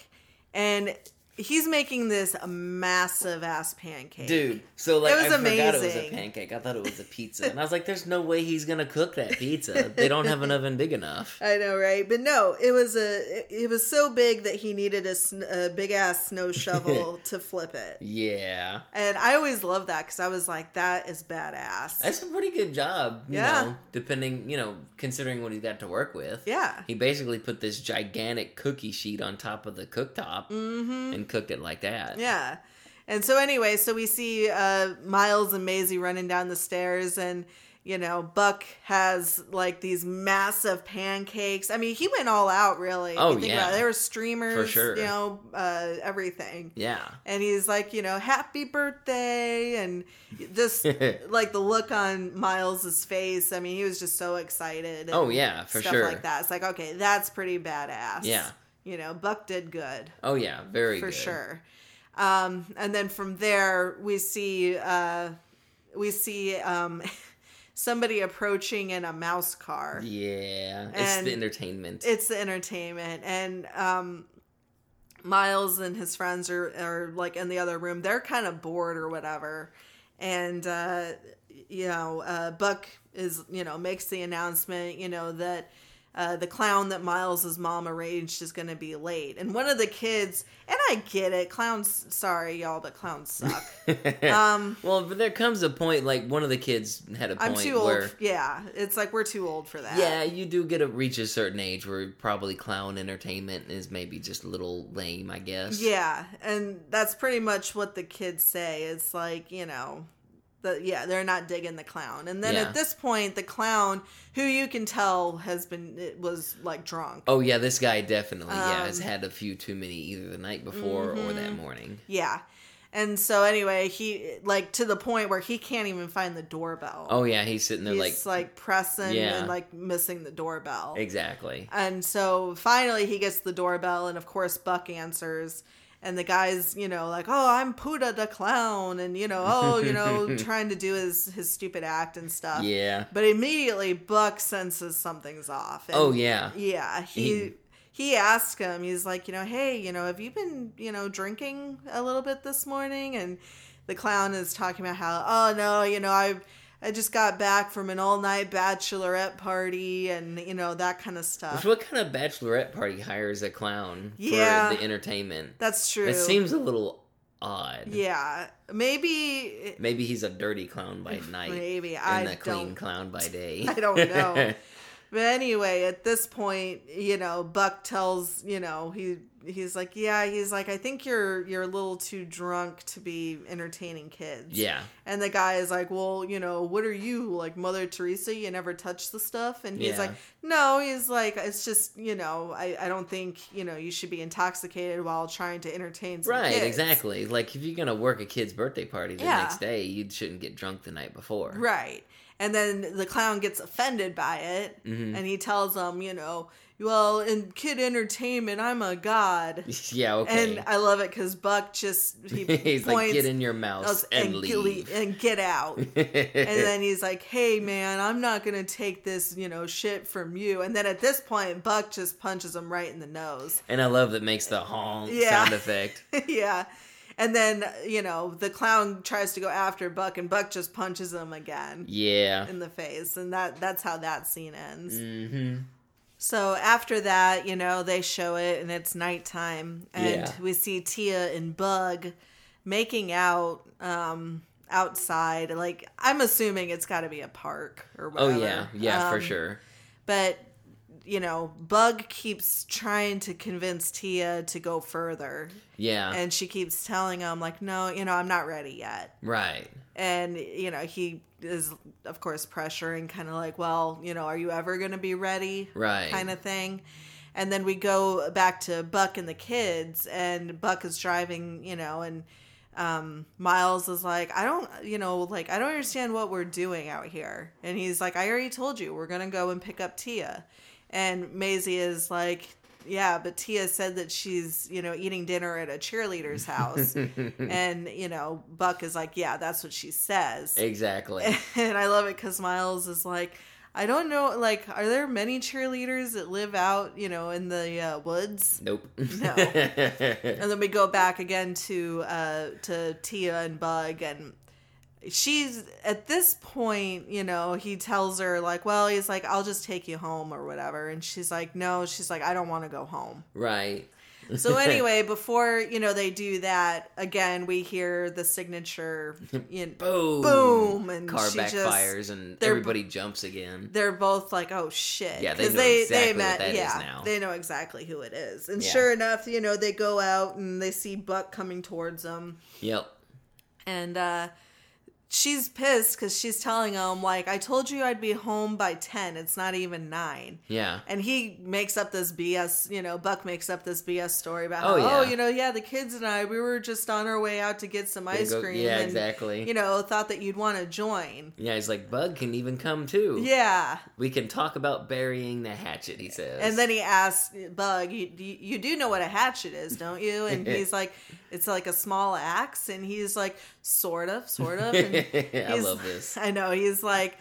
and he's making this massive ass pancake. Dude, so like It was I forgot it was a pancake. I thought it was a pizza, and I was like, "There's no way he's gonna cook that pizza. They don't have an oven big enough." I know, right? But no, it was a, it, was so big that he needed a, a big ass snow shovel to flip it. Yeah, And I always loved that because I was like, that is badass. that's a pretty good job. You Yeah. know, depending, you know, considering what he got to work with. yeah. He basically put this gigantic cookie sheet on top of the cooktop Mm-hmm. and cooked it like that. Yeah. And so anyway, so we see uh Miles and Maizy running down the stairs and you know, Buck has like these massive pancakes. I mean, he went all out really. Oh, think yeah. There were streamers, For sure. you know, uh everything. Yeah. And he's like, you know, happy birthday and just like the look on Miles's face. I mean, he was just so excited. and Oh, yeah, for stuff sure. like that. It's like, okay, that's pretty badass. Yeah. You know, Buck did good Oh yeah, very for good. sure. Um, and then from there, we see uh, we see um, somebody approaching in a mouse car. Yeah, it's the entertainment. It's the entertainment, and um, Miles and his friends are are like in the other room. They're kind of bored or whatever, and uh, you know, uh, Buck is you know makes the announcement, you know that. Uh, the clown that Miles's mom arranged is going to be late, and one of the kids, and I get it, clowns. Sorry, y'all, but clowns suck. um, well, but there comes a point like one of the kids had a I'm point too old. where Yeah, it's like we're too old for that. yeah, you do get to reach a certain age where probably clown entertainment is maybe just a little lame, I guess. Yeah, and that's pretty much what the kids say. It's like, you know, the yeah, they're not digging the clown. And then Yeah. at this point, the clown, who you can tell has been it was like drunk. Oh yeah, this guy definitely yeah has Um, had a few too many either the night before or that Mm-hmm. morning. Yeah. And so anyway, he like to the point where he can't even find the doorbell. Oh yeah, he's sitting there He's like, like, pressing Yeah. and like missing the doorbell. exactly. And so finally he gets the doorbell and of course Buck answers and the guy's, you know, like, "Oh, I'm Pooter the clown." And you know, oh, you know, trying to do his his stupid act and stuff. Yeah. But immediately Buck senses something's off. And Oh yeah. Yeah, he He- he asked him. He's like, you know, "Hey, you know, have you been, you know, drinking a little bit this morning?" And the clown is talking about how, "Oh no, you know, I I just got back from an all-night bachelorette party and, you know, that kind of stuff." What kind of bachelorette party hires a clown Yeah. for the entertainment? That's true. It seems a little odd. Yeah, maybe. Maybe he's a dirty clown by night Maybe I and a clean clown by day. I don't know. But anyway, at this point, you know, Buck tells, you know, he he's like, yeah, he's like, I think you're you're a little too drunk to be entertaining kids. yeah. And the guy is like, well, you know, what are you like, Mother Teresa? You never touch the stuff. And he's Yeah. like, no, he's like, it's just, you know, I I don't think you know you should be intoxicated while trying to entertain Right, kids. exactly. Like if you're gonna work a kid's birthday party the Yeah. next day, you shouldn't get drunk the night before. Right. And then the clown gets offended by it Mhm. and he tells them, you know, well, in kid entertainment, I'm a god. yeah, okay. And I love it because Buck just he he's points like, get in your mouse us and, get- leave. and get out. and then he's like, "Hey, man, I'm not gonna take this, you know, shit from you." And then at this point, Buck just punches him right in the nose. and I love that makes the honk Yeah. sound effect. yeah. And then you know the clown tries to go after Buck, and Buck just punches him again Yeah. in the face, and that that's how that scene ends. hmm So after that, you know, they show it and it's nighttime and Yeah. we see Tia and Bug making out um outside. Like I'm assuming it's got to be a park or whatever. Oh yeah, yeah, for Um, sure. But you know, Bug keeps trying to convince Tia to go further. Yeah, And she keeps telling him like, "No, you know, I'm not ready yet." right. and you know he is of course pressuring kind of like well you know are you ever going to be ready Right. kind of thing and then we go back to buck and the kids and buck is driving you know and um, miles is like i don't you know like i don't understand what we're doing out here and he's like i already told you we're going to go and pick up tia and Maizy is like yeah but tia said that she's you know eating dinner at a cheerleader's house and you know buck is like yeah that's what she says Exactly. and i love it because miles is like i don't know like are there many cheerleaders that live out you know in the uh, woods nope. No. and then we go back again to uh to tia and bug and she's at this point you know he tells her like well he's like i'll just take you home or whatever and she's like no she's like i don't want to go home right. so anyway, before you know they do that again, we hear the signature. You know, Boom. Boom, and car she just- backfires and everybody jumps again. they're both like, "Oh shit!" Yeah, they know exactly what that is yeah, they know exactly who it is. And Yeah. sure enough, you know they go out and they see Buck coming towards them, Yep. and uh, she's pissed because she's telling him like, "I told you I'd be home by ten. It's not even nine. Yeah. And he makes up this BS, you know, Buck makes up this BS story about Oh, how, oh, you know, yeah, the kids and I, we were just on our way out to get some ice Go- cream. yeah, and, exactly. You know, thought that you'd want to join. Yeah, he's like, Bug can even come too. Yeah. We can talk about burying the hatchet, he says. And then he asks Bug, you, you do know what a hatchet is, don't you? And he's like, it's like a small axe. And he's like, sort of, sort of. And I love this. I know. He's like,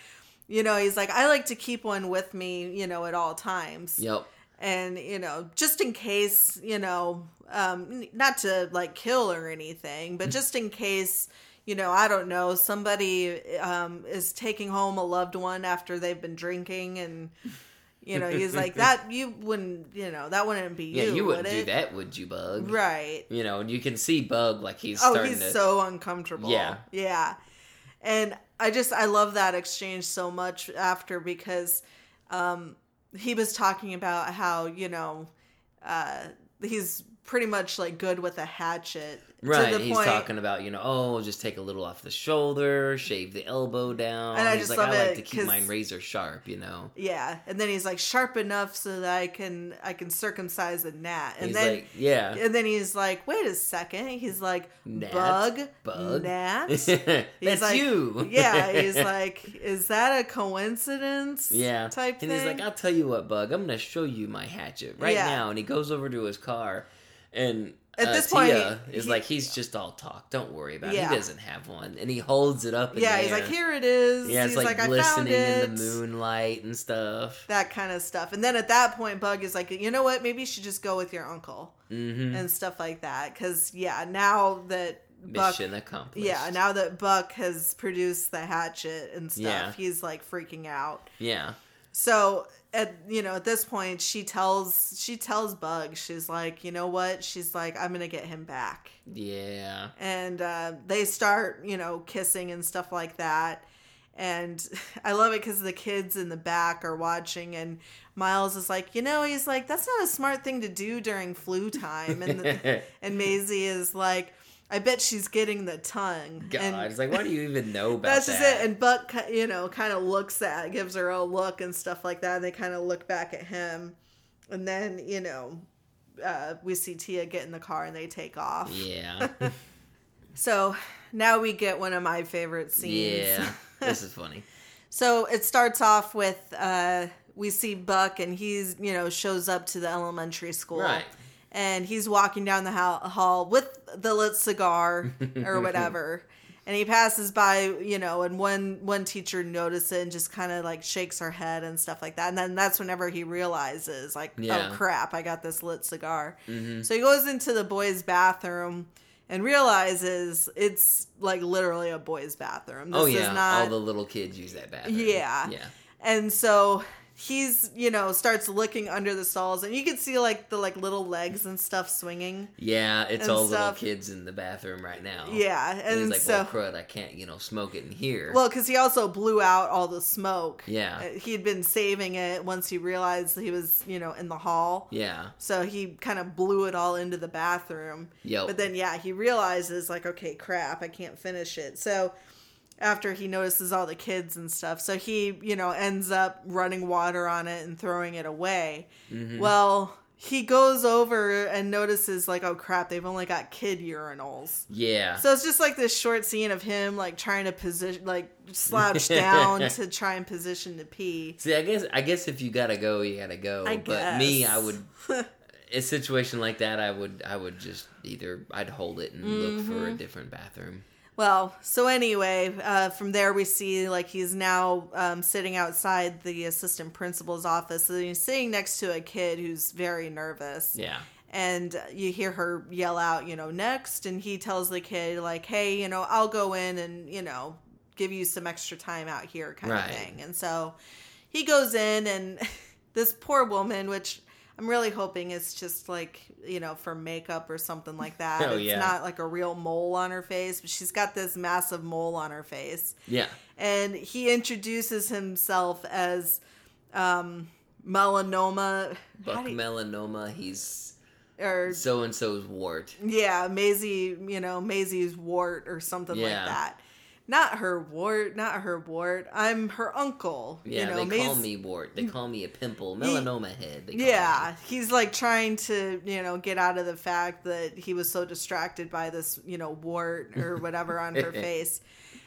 you know, he's like, I like to keep one with me, you know, at all times. Yep. and you know just in case you know um not to like kill or anything but just in case you know i don't know somebody um is taking home a loved one after they've been drinking and you know he's like that you wouldn't you know that wouldn't be Yeah, you, you, wouldn't would do it? that, would you, Bug? right You know, and you can see Bug like he's oh starting he's to. so uncomfortable Yeah. yeah and i just i love that exchange so much after because um he was talking about how you know uh he's pretty much like good with a hatchet Right, he's point talking about you know, oh, just take a little off the shoulder, shave the elbow down. And I he's just like, love I like to keep mine razor sharp, you know. yeah and then he's like sharp enough so that i can i can circumcise a gnat and he's then like, yeah, and then he's like wait a second he's like Gnat? bug Bug? gnats that's like, you. yeah he's like is that a coincidence yeah. type and thing he's like, I'll tell you what, Bug, I'm gonna show you my hatchet right Yeah. now. And he goes over to his car, and At uh, this point, Tia he- is he- like, he's just all talk. Don't worry about it. He doesn't have one, and he holds it up. Yeah he's there. like here it is Yeah, it's he's like, like, i found glistening in the moonlight and stuff. that kind of stuff and then at that point bug is like you know what maybe you should just go with your uncle Mm-hmm. and stuff like that because yeah now that buck Mission accomplished. yeah now that buck has produced the hatchet and stuff Yeah. he's like freaking out Yeah. so at you know at this point she tells she tells bug she's like you know what? She's like i'm gonna get him back. Yeah. and uh, they start you know kissing and stuff like that. And i love it because the kids in the back are watching and miles is like you know he's like that's not a smart thing to do during flu time. And the, and Maizy is like i bet she's getting the tongue God, and it's like, why do you even know about that's just it and buck you know kind of looks at gives her a look and stuff like that and they kind of look back at him and then you know uh, we see tia get in the car and they take off yeah. so now we get one of my favorite scenes. yeah. This is funny. So it starts off with uh, we see Buck and he's you know shows up to the elementary school. Right. And he's walking down the hall, with the lit cigar or whatever. And he passes by, you know, and one one teacher notices it and just kind of like shakes her head and stuff like that. And then that's whenever he realizes, like, Yeah. oh crap, I got this lit cigar. Mhm. So he goes into the boys' bathroom and realizes it's like literally a boys' bathroom. This oh yeah, not all the little kids use that bathroom. Yeah. Yeah. and so he's you know starts looking under the stalls and you can see like the like little legs and stuff swinging Yeah, it's all stuff. little kids in the bathroom right now. yeah And and he's like, so well, crud, I can't, you know, smoke it in here. well because he also blew out all the smoke Yeah. Uh, he'd been saving it once he realized he was you know in the hall yeah. so he kind of blew it all into the bathroom yeah but then yeah he realizes like okay crap i can't finish it so after he notices all the kids and stuff so he you know ends up running water on it and throwing it away Mhm. well he goes over and notices like oh crap they've only got kid urinals yeah. so it's just like this short scene of him like trying to position like slouch down to try and position to pee See, I guess I guess if you gotta go, you gotta go. I but me, I guess. would a situation like that, I would I would just either I'd hold it and look for a Mm-hmm. different bathroom. Well, so anyway, uh, from there we see like he's now um, sitting outside the assistant principal's office. And he's sitting next to a kid who's very nervous. Yeah. And you hear her yell out, you know, next. And he tells the kid, like, hey, you know, I'll go in and, you know, give you some extra time out here, kind Right. of thing. And so he goes in, and this poor woman, which I'm really hoping it's just like, you know, for makeup or something like that. Oh, it's yeah. not like a real mole on her face, but she's got this massive mole on her face. Yeah. And he introduces himself as um, melanoma. Buck you- melanoma, he's or so and so's wart. yeah, Maizy, you know, Maizy's wart or something like that. Not her wart, not her wart. I'm her uncle. Yeah, you know, they call me wart. They call me a pimple, melanoma head. They call Yeah, he's like trying to, you know, get out of the fact that he was so distracted by this, you know, wart or whatever on her face.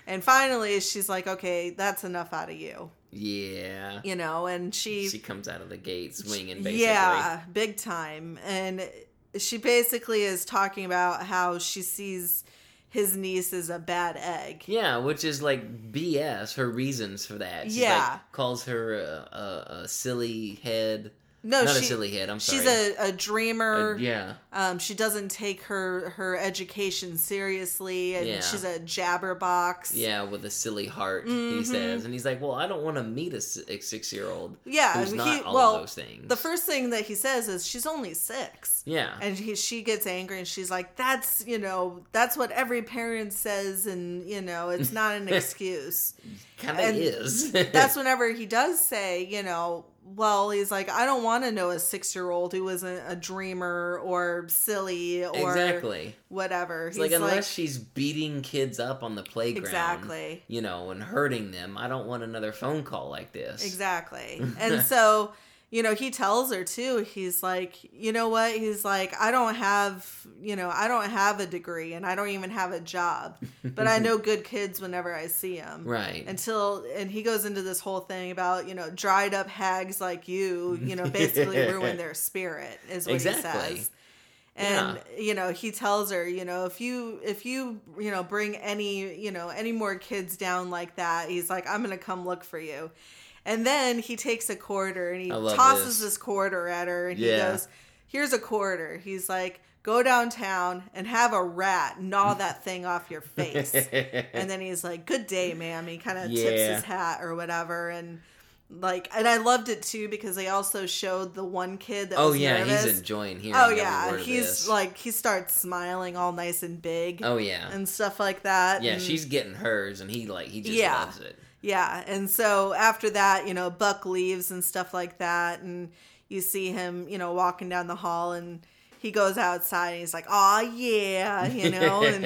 And finally, she's like, okay, that's enough out of you. Yeah. you know, and she She comes out of the gate swinging, basically. Yeah, big time. And she basically is talking about how she sees his niece is a bad egg. Yeah, which is like BS. Her reasons for that. She's Yeah. like, calls her a, a, a silly head. No, Not she, a silly head. I'm sorry. she's a, a dreamer. Uh, yeah. Um, she doesn't take her her education seriously, and Yeah. she's a jabberbox. Yeah, with a silly heart, he Mhm. says, and he's like, "Well, I don't want to meet a, six year old Yeah, who's he- not all well, those things." The first thing that he says is she's only six. yeah, And he, she gets angry and she's like, that's, you know, that's what every parent says. And, you know, it's not an excuse. kind of is. that's whenever he does say, you know, well, he's like, I don't want to know a six year old who isn't a dreamer or silly or exactly. whatever. He's like unless she's beating kids up on the playground, Exactly. you know, and hurting them, I don't want another phone call like this. Exactly. and so, you know, he tells her too. He's like, you know what? He's like, I don't have, you know, I don't have a degree and I don't even have a job, but I know good kids whenever I see them. Right. Until, and he goes into this whole thing about, you know, dried up hags like you, you know, basically ruin their spirit, is what Exactly. he says. And you know, he tells her, you know, if you if you you know bring any you know any more kids down like that, he's like, I'm gonna come look for you. And then he takes a quarter and he tosses this. this quarter at her, and he goes, "Here's a quarter." He's like, "Go downtown and have a rat gnaw that thing off your face." and then he's like, "Good day, ma'am." He kind of tips his hat or whatever, and like, and I loved it too because they also showed the one kid that oh yeah, nervous. he's enjoying hearing. Oh yeah, he's this. like he starts smiling all nice and big Oh yeah, and stuff like that. yeah. and- She's getting hers, and he like he just Yeah. loves it. Yeah, and so after that, you know, Buck leaves and stuff like that, and you see him, you know, walking down the hall, and he goes outside, and he's like, "Oh yeah," you know, and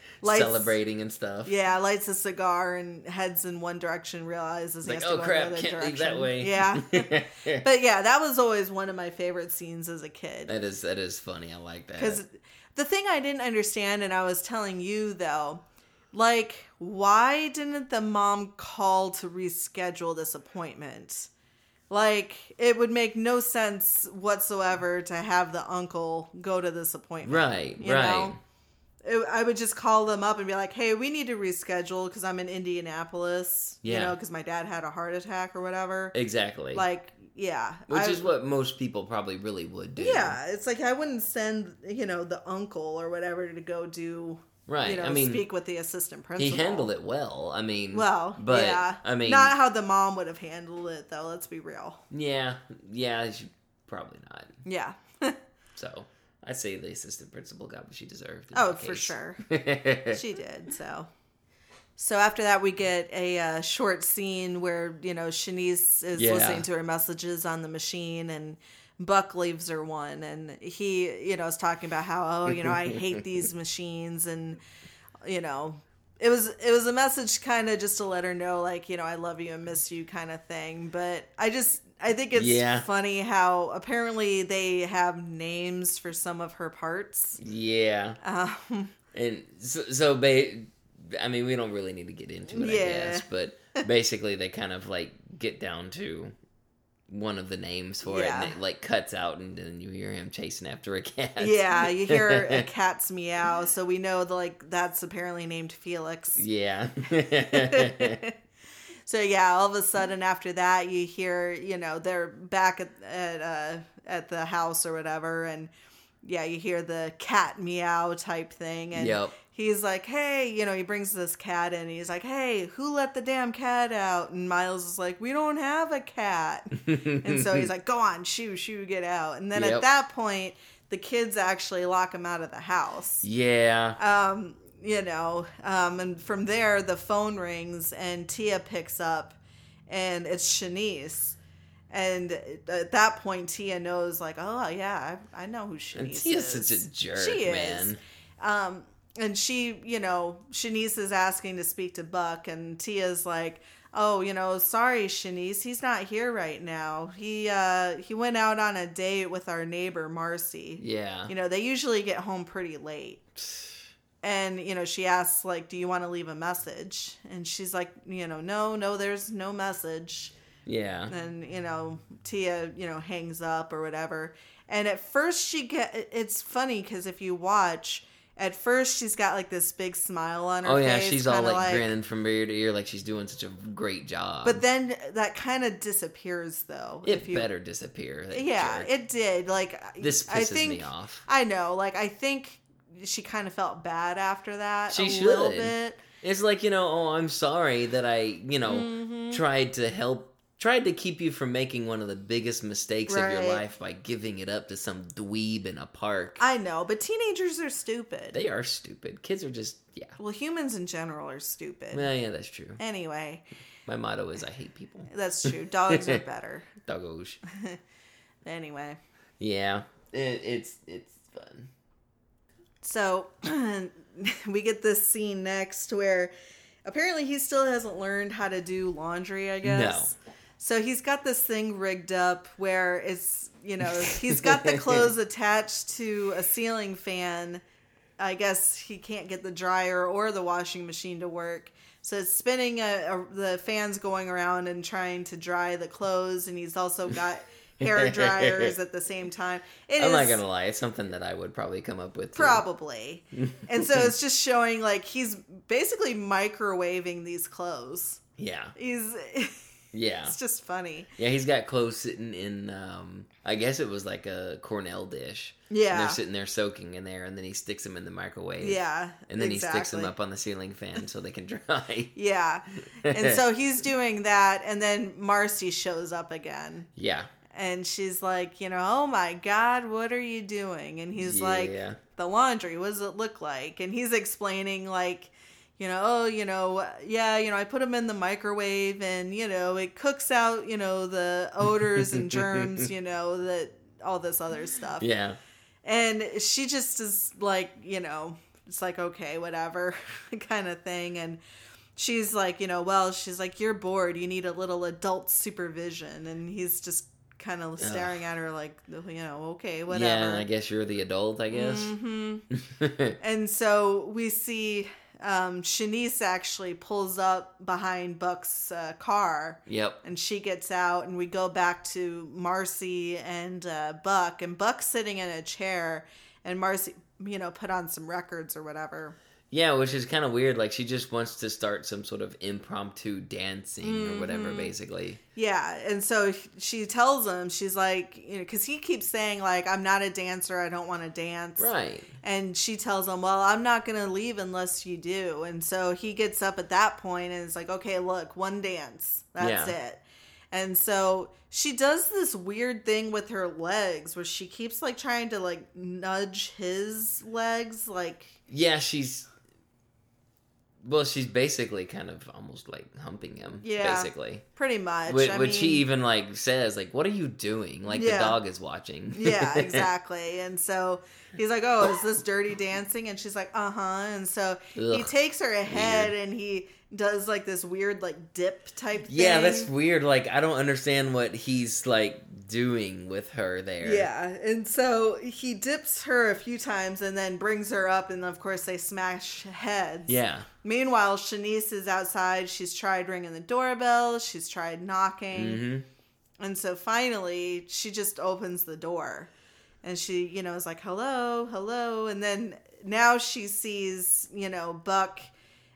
lights- celebrating and stuff. yeah, lights a cigar and heads in one direction, realizes he Like, has oh, to oh go crap, in the other can't leave direction. that way. Yeah, but yeah, that was always one of my favorite scenes as a kid. that is that is funny. I like that. Because the thing I didn't understand, and I was telling you though, like, why didn't the mom call to reschedule this appointment? Like, it would make no sense whatsoever to have the uncle go to this appointment. right, you right. know? It- I would just call them up and be like, hey, we need to reschedule because I'm in Indianapolis, you Yeah. know, because my dad had a heart attack or whatever. Exactly. Like, yeah. Which I- is what most people probably really would do. yeah, it's like I wouldn't send, you know, the uncle or whatever to go do Right. you know, I mean, speak with the assistant principal. he handled it well. I mean, Well, but yeah. I mean, not how the mom would have handled it, though. Let's be real. yeah, yeah, she, probably not. Yeah. So I say the assistant principal got what she deserved. oh, for sure. she did. So. So after that, we get a uh, short scene where you know Chanice is Yeah. listening to her messages on the machine, and Buck leaves her one, and he you know is talking about how oh you know I hate these machines, and you know it was it was a message kind of just to let her know like you know I love you and miss you kind of thing. But I just I think it's Yeah. funny how apparently they have names for some of her parts. yeah, Um, and so, so ba- I mean, we don't really need to get into it, I guess, but basically they kind of like get down to one of the names for it, and it like cuts out, and then you hear him chasing after a cat. Yeah, you hear a cat's meow, so we know that like that's apparently named Felix. yeah, so yeah, all of a sudden after that, you hear you know they're back at at uh, at the house or whatever, and yeah, you hear the cat meow type thing, and Yep. He's like, hey, you know, he brings this cat in, he's like, hey, who let the damn cat out? And Miles is like, we don't have a cat. And so he's like, go on, shoo, shoo, get out. And then Yep. at that point, the kids actually lock him out of the house. yeah, Um, you know, um, and from there, the phone rings and Tia picks up and it's Chanice. And at that point, Tia knows, like, oh, yeah, I, I know who Chanice and is. Tia's such a jerk, She is. man. Um, and she, you know, Chanice is asking to speak to Buck, and Tia's like, "Oh, you know, sorry, Chanice, he's not here right now. He uh, he went out on a date with our neighbor Marcie. Yeah, You know, they usually get home pretty late." And you know, she asks like, "Do you want to leave a message?" And she's like, "You know, no, no, there's no message." yeah, and you know tia you know hangs up or whatever and at first she get it's funny because if you watch at first she's got like this big smile on her face. oh yeah, face, she's all kinda like, grinning from ear to ear, like she's doing such a great job. but then that kind of disappears though it you better disappear. yeah jerk. it did like This i pisses think me off. i know like i think she kind of felt bad after that She a should. little bit It's like, you know, oh, I'm sorry that I, you know, Mm-hmm. tried to help, tried to keep you from making one of the biggest mistakes of your life by giving it up to some dweeb in a park. i know but teenagers are stupid they are stupid. Kids are just, yeah. well humans in general are stupid Well, yeah, that's true. anyway My motto is I hate people. That's true. Dogs are better. Doggos. Anyway, Yeah. It, it's, it's fun. so we get this scene next where apparently he still hasn't learned how to do laundry, I guess. So he's got this thing rigged up where it's, you know, he's got the clothes attached to a ceiling fan. I guess he can't get the dryer or the washing machine to work. So it's spinning a, a, the fans going around and trying to dry the clothes, and he's also got hair dryers at the same time. It I'm not gonna lie, it's something that I would probably come up with. too. Probably. and so it's just showing like he's basically microwaving these clothes. Yeah. He's Yeah. it's just funny. Yeah, he's got clothes sitting in um I guess it was like a Cornell dish. And Yeah. they're sitting there soaking in there and then he sticks them in the microwave. Yeah. And then he sticks them up on the ceiling fan so they can dry. Yeah. And so he's doing that and then Marcie shows up again. yeah. And she's like, you know, oh my God, what are you doing? And he's like, the laundry, what does it look like? And he's explaining, like, you know, oh, you know, yeah, you know, I put them in the microwave and, you know, it cooks out, you know, the odors and germs, you know, that all this other stuff. Yeah. And she just is like, you know, it's like, okay, whatever kind of thing. And she's like, you know, well, she's like, you're bored. You need a little adult supervision. And he's just kind of staring at her like, you know, okay, whatever. Yeah, I guess you're the adult, I guess. hmm And so we see um, Chanice actually pulls up behind Buck's uh, car yep. and she gets out and we go back to Marcie and uh, Buck and Buck's sitting in a chair and Marcie, you know, put on some records or whatever. Yeah, which is kind of weird. Like she just wants to start some sort of impromptu dancing or whatever, Mm-hmm. basically. Yeah, and so she tells him, she's like, you know, because he keeps saying like, "I'm not a dancer. I don't want to dance." Right. And she tells him, "Well, I'm not gonna leave unless you do." And so he gets up at that point and is like, "Okay, look, one dance. That's Yeah. it." And so she does this weird thing with her legs where she keeps like trying to like nudge his legs, like Yeah, she's. Well, she's basically kind of almost like humping him. Yeah. Basically. pretty much. Which, which he mean- even like says, like, "What are you doing?" Like Yeah. the dog is watching. yeah, exactly. And so he's like, "Oh, is this dirty dancing?" And she's like, "Uh huh." And so he takes her ahead and he does like this weird like dip type. thing. yeah, that's weird. Like I don't understand what he's like doing with her there. Yeah, and so he dips her a few times and then brings her up, and of course they smash heads. Yeah. Meanwhile, Chanice is outside. She's tried ringing the doorbell. She's tried knocking. hmm And so finally, she just opens the door and she, you know, is like, hello, hello. And then now she sees, you know, Buck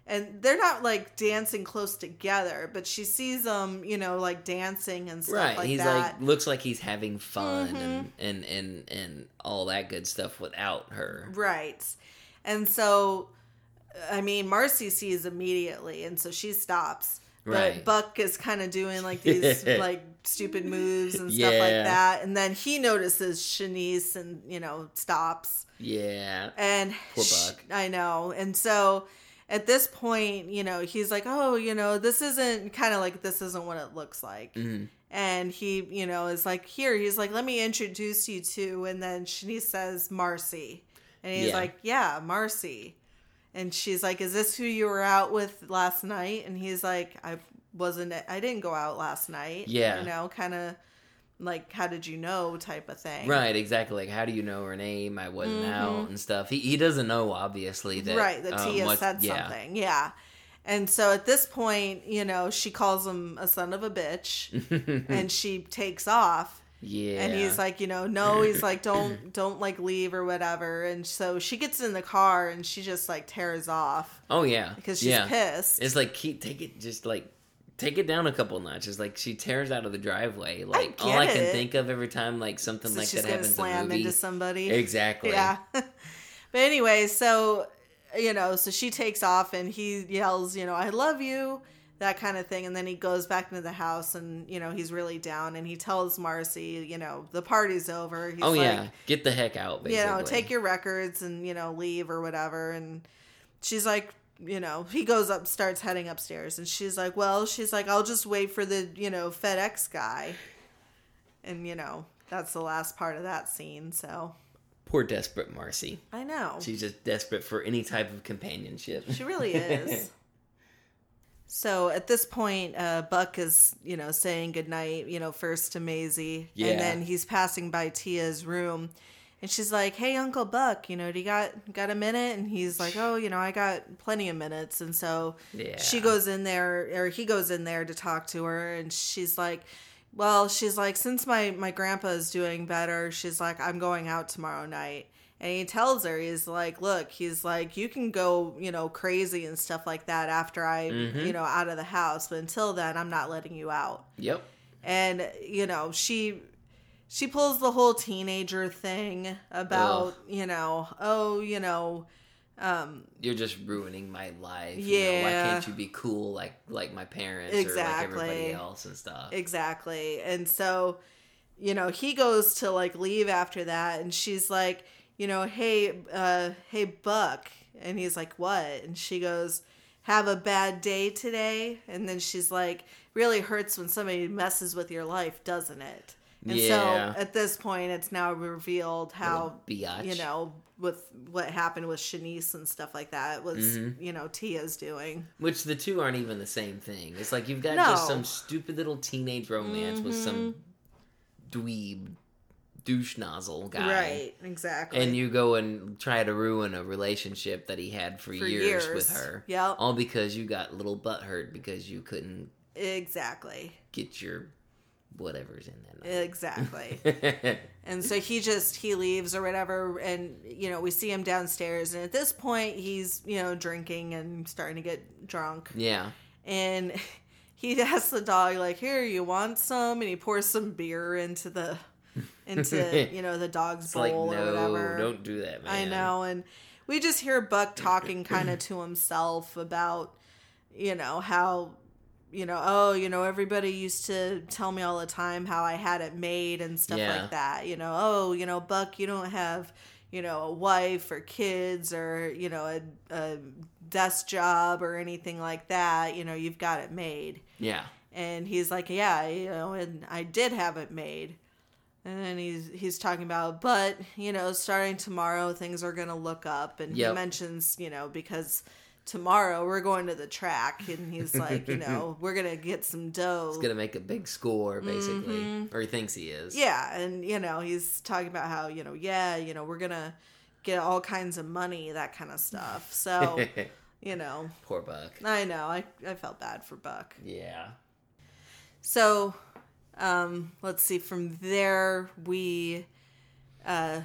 and they're not like dancing close together, but she sees them, you know, like dancing and stuff like that. Right. like he's that. like looks like he's having fun Mhm. and, and and and all that good stuff without her. Right. And so, I mean, Marcie sees immediately, and so she stops. But Right. Buck is kind of doing like these like stupid moves and stuff Yeah. like that. And then he notices Chanice and, you know, stops. Yeah. And Poor Buck. I know. And so at this point, you know, he's like, oh, you know, this isn't kind of like this isn't what it looks like. Mhm. And he, you know, is like, here, he's like, let me introduce you to. And then Chanice says, Marcie. And he's Yeah. like, yeah, Marcie. And she's like, is this who you were out with last night? And he's like, I wasn't, I didn't go out last night. Yeah. You know, kind of like, how did you know type of thing. Right, exactly. Like, how do you know her name? I wasn't out and stuff. He he doesn't know obviously that Mm-hmm. right that um, Tia what- said yeah. something yeah and so at this point you know she calls him a son of a bitch and she takes off yeah, and he's like you know no he's like don't don't like leave or whatever and so she gets in the car and she just like tears off oh yeah, because she's yeah. pissed It's like keep take it just like take it down a couple notches. Like she tears out of the driveway. Like all I can it. think of every time like something so like that happens in a slam movie. into somebody Exactly. yeah but anyway so you know so she takes off and he yells you know i love you that kind of thing and then he goes back into the house and you know he's really down and he tells marcie you know the party's over he's oh like, yeah, get the heck out. Basically. you know take your records and you know leave or whatever and she's like you know he goes up starts heading upstairs and she's like well she's like i'll just wait for the you know fedex guy and you know that's the last part of that scene so poor desperate Marcie. i know She's just desperate for any type of companionship. She really is. so at this point, uh, Buck is, you know, saying goodnight, you know, first to Maizy. Yeah. And then he's passing by Tia's room. And she's like, Hey, Uncle Buck, you know, do you got got a minute? And he's like, Oh, you know, I got plenty of minutes. And so Yeah. she goes in there, or he goes in there to talk to her. And she's like, well, she's like, since my my grandpa is doing better, she's like, I'm going out tomorrow night. And he tells her, he's like, look, he's like, you can go, you know, crazy and stuff like that after I, Mhm. you know, out of the house, but until then, I'm not letting you out. Yep. And you know, she she pulls the whole teenager thing about, you know, oh, you know, um, You're just ruining my life. you know, why can't you be cool like like my parents or like everybody else and stuff? Exactly. And so, you know, he goes to like leave after that and she's like, you know, hey, uh, hey Buck. And he's like, what? And she goes, have a bad day today. And then she's like, really hurts when somebody messes with your life, doesn't it? And Yeah. so at this point, it's now revealed how, you know, with what happened with Chanice and stuff like that was, Mhm. you know, Tia's doing. Which the two aren't even the same thing. It's like you've got No. just some stupid little teenage romance with some dweeb douche nozzle guy. Right. Exactly. And you go and try to ruin a relationship that he had for, For years, years. with her. Yep. All because you got little butt hurt because you couldn't Exactly. get your whatever's in that. Exactly. And so he just he leaves or whatever, and you know we see him downstairs, and at this point he's you know drinking and starting to get drunk, yeah. and he asks the dog like, "Here, you want some?" And he pours some beer into the into you know the dog's It's bowl like, or no, whatever. don't do that, man. I know, and we just hear Buck talking kind of to himself about, you know, how, you know, oh, you know, everybody used to tell me all the time how I had it made and stuff Yeah. like that. You know, oh, you know, Buck, you don't have, you know, a wife or kids or you know a, a desk job or anything like that. You know, you've got it made. Yeah. And he's like, yeah, you know, and I did have it made. And then he's he's talking about, but you know, starting tomorrow, things are gonna look up. And Yep. he mentions, you know, because tomorrow we're going to the track, and he's like, you know, we're gonna get some dough. He's gonna make a big score, basically, or he thinks he is. Mm-hmm. Yeah, and you know, he's talking about how you know, yeah, you know, we're gonna get all kinds of money, that kind of stuff. So, you know, Poor Buck. I know, I I felt bad for Buck. Yeah. So, um, let's see. From there, we uh,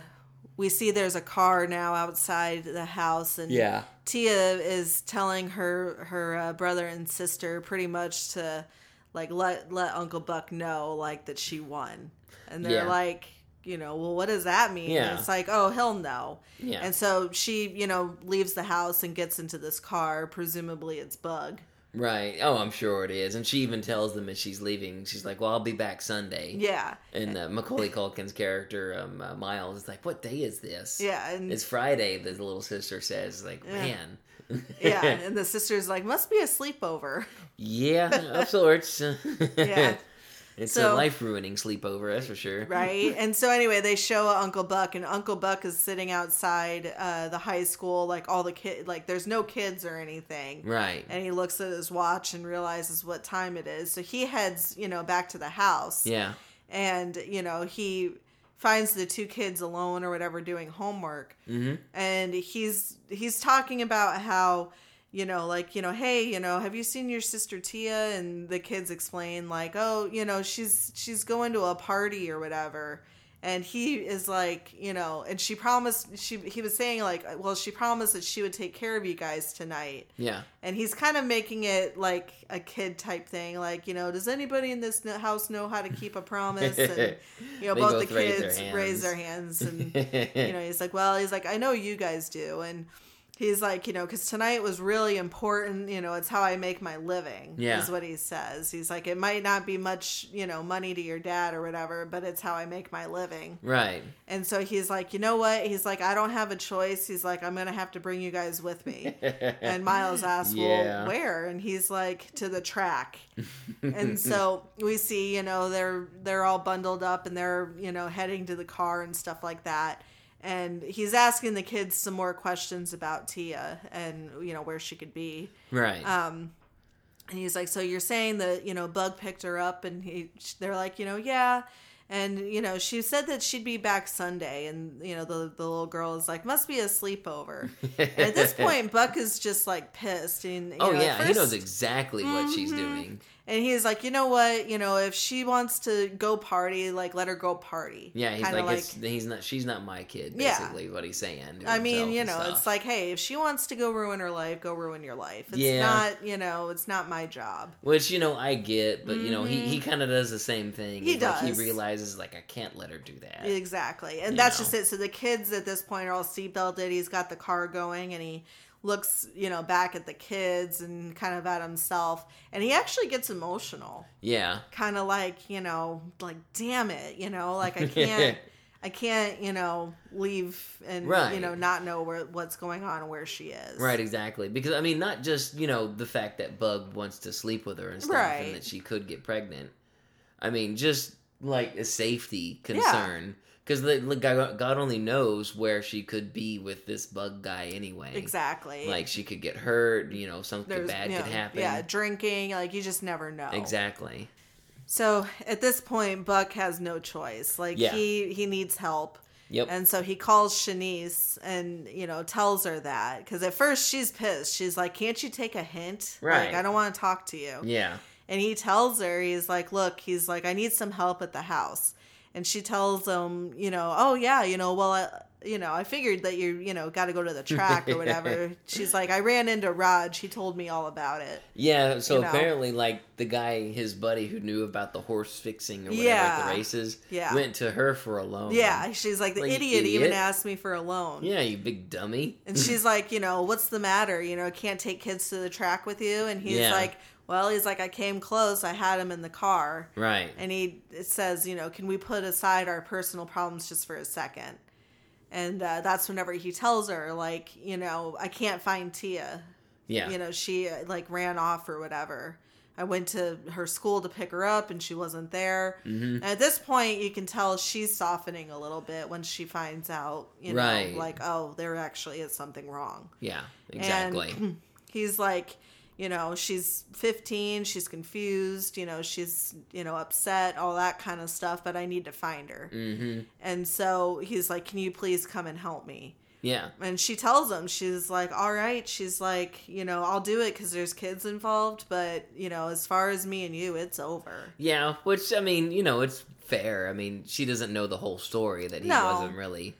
we see there's a car now outside the house, and Yeah. Tia is telling her her uh, brother and sister pretty much to like let let Uncle Buck know like that she won, and they're Yeah. like. You know, well, what does that mean? Yeah. And it's like, oh, he'll know. Yeah. And so she, you know, leaves the house and gets into this car. Presumably, it's Bug. Right. Oh, I'm sure it is. And she even tells them as she's leaving, she's like, "Well, I'll be back Sunday." Yeah. And uh, Macaulay Culkin's character, um, uh, Miles, is like, "What day is this?" Yeah. And It's Friday. The little sister says, "Like, Yeah. man." yeah, and the sister's like, must be a sleepover. yeah, of sorts. Yeah. It's So- a life ruining sleepover, that's for sure. Right? and so anyway, they show Uncle Buck, and Uncle Buck is sitting outside uh, the high school, like all the kid, like there's no kids or anything. Right. And he looks at his watch and realizes what time it is. So he heads, you know, back to the house. Yeah. And, you know, he finds the two kids alone or whatever doing homework. Mm-hmm. and he's he's talking about how you know like you know hey you know have you seen your sister tia? And the kids explain like oh you know she's she's going to a party or whatever. And he is like you know and she promised she he was saying like well she promised that she would take care of you guys tonight. Yeah. and he's kind of making it like a kid type thing like you know does anybody in this house know how to keep a promise? And you know both the both raise their kids raise their hands. hands and you know he's like well he's like i know you guys do. And he's like you know because tonight was really important you know it's how i make my living Yeah. is what he says. He's like it might not be much you know money to your dad or whatever but it's how i make my living. Right. and so he's like you know what? He's like i don't have a choice. He's like i'm gonna have to bring you guys with me. And miles asks well where? And he's like to the track. And so we see you know they're they're all bundled up and they're you know heading to the car and stuff like that and he's asking the kids some more questions about tia and you know where she could be. Right. um and he's like so you're saying that you know bug picked her up? And he they're like you know yeah. And you know she said that she'd be back sunday. And you know the, the little girl is like must be a sleepover. At this point buck is just like pissed. And oh know, yeah, he knows exactly what she's Mhm. doing. And he's like you know what you know if she wants to go party like let her go party Yeah, he's Kinda like, it's, he's not. She's not my kid. Yeah. Basically, what he's saying. I mean, you know, it's like, hey, if she wants to go ruin her life, go ruin your life. It's Yeah. not, you know, it's not my job. Which you know I get, but you know he, he kind of does the same thing. Mm-hmm. He It's like does. he realizes like I can't let her do that. Exactly. And You that's know. just it. So the kids at this point are all seatbelted. He's got the car going and he looks, you know, back at the kids and kind of at himself. And he actually gets emotional. yeah, Kind of like, you know, like, damn it, you know, like I can't. I can't, you know, leave and Right. you know not know where what's going on and where she is. right, exactly. Because I mean, not just you know the fact that Bug wants to sleep with her and stuff, Right. and that she could get pregnant. I mean, just like a safety concern. Because God, God only knows where she could be with this bug guy anyway. Exactly. Like she could get hurt, you know, something There's bad you could happen. Yeah, drinking, like you just never know. Exactly. So at this point, Buck has no choice. Like Yeah. he he needs help. Yep. And so he calls Chanice and, you know, tells her that. Because at first she's pissed. She's like, can't you take a hint? Right. Like, I don't want to talk to you. yeah. and he tells her he's like look he's like i need some help at the house and she tells him you know oh yeah you know well I, you know i figured that you you know got to go to the track or whatever she's like i ran into raj he told me all about it Yeah, so You know. apparently, like the guy, his buddy who knew about the horse fixing or whatever Yeah. at the races, Yeah. went to her for a loan. yeah she's like the Like, you idiot, even asked me for a loan yeah, you big dummy. And she's like, you know, what's the matter? You know, can't take kids to the track with you. And he's Yeah. like, well, he's like, I came close. I had him in the car. right. And he says, you know, can we put aside our personal problems just for a second? And uh, that's whenever he tells her, like, you know, I can't find Tia. Yeah. You know, she uh, like ran off or whatever. I went to her school to pick her up and she wasn't there. Mhm. At this point, you can tell she's softening a little bit when she finds out, you know, Right. like, oh, there actually is something wrong. yeah. Exactly. And he's like, you know, she's 15, she's confused, you know, she's, you know, upset, all that kind of stuff, but I need to find her. mm-hmm. And so he's like, can you please come and help me? Yeah. And she tells him, she's like, all right. She's like, you know, I'll do it because there's kids involved, but, you know, as far as me and you, it's over. Yeah. Which I mean, you know, it's fair. I mean, she doesn't know the whole story that he No. wasn't really.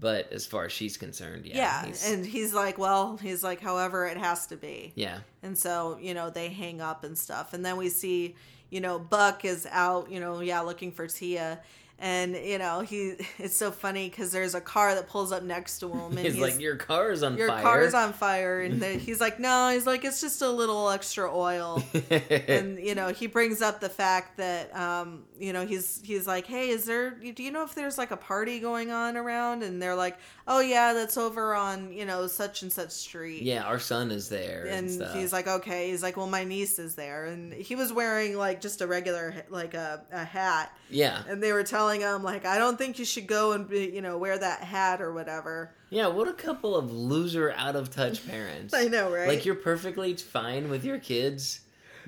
But as far as she's concerned, yeah. Yeah. he's- And he's like, well, he's like, however, it has to be. yeah. And so, you know, they hang up and stuff. And then we see, you know, Buck is out, you know, yeah, looking for Tia. And, you know, he it's so funny because there's a car that pulls up next to him. And He's, like, your car's on your fire. car's on fire. And then he's like, no, he's like, it's just a little extra oil. and, you know, he brings up the fact that, um, you know, he's, he's like, hey, is there, do you know if there's like a party going on around? And they're like, oh, yeah, that's over on, you know, such and such street yeah, our son is there. And, and he's like okay he's like well my niece is there and he was wearing like just a regular like a, a hat yeah. and they were telling him like i don't think you should go and be, you know wear that hat or whatever Yeah, what a couple of loser, out of touch parents. i know right Like you're perfectly fine with your kids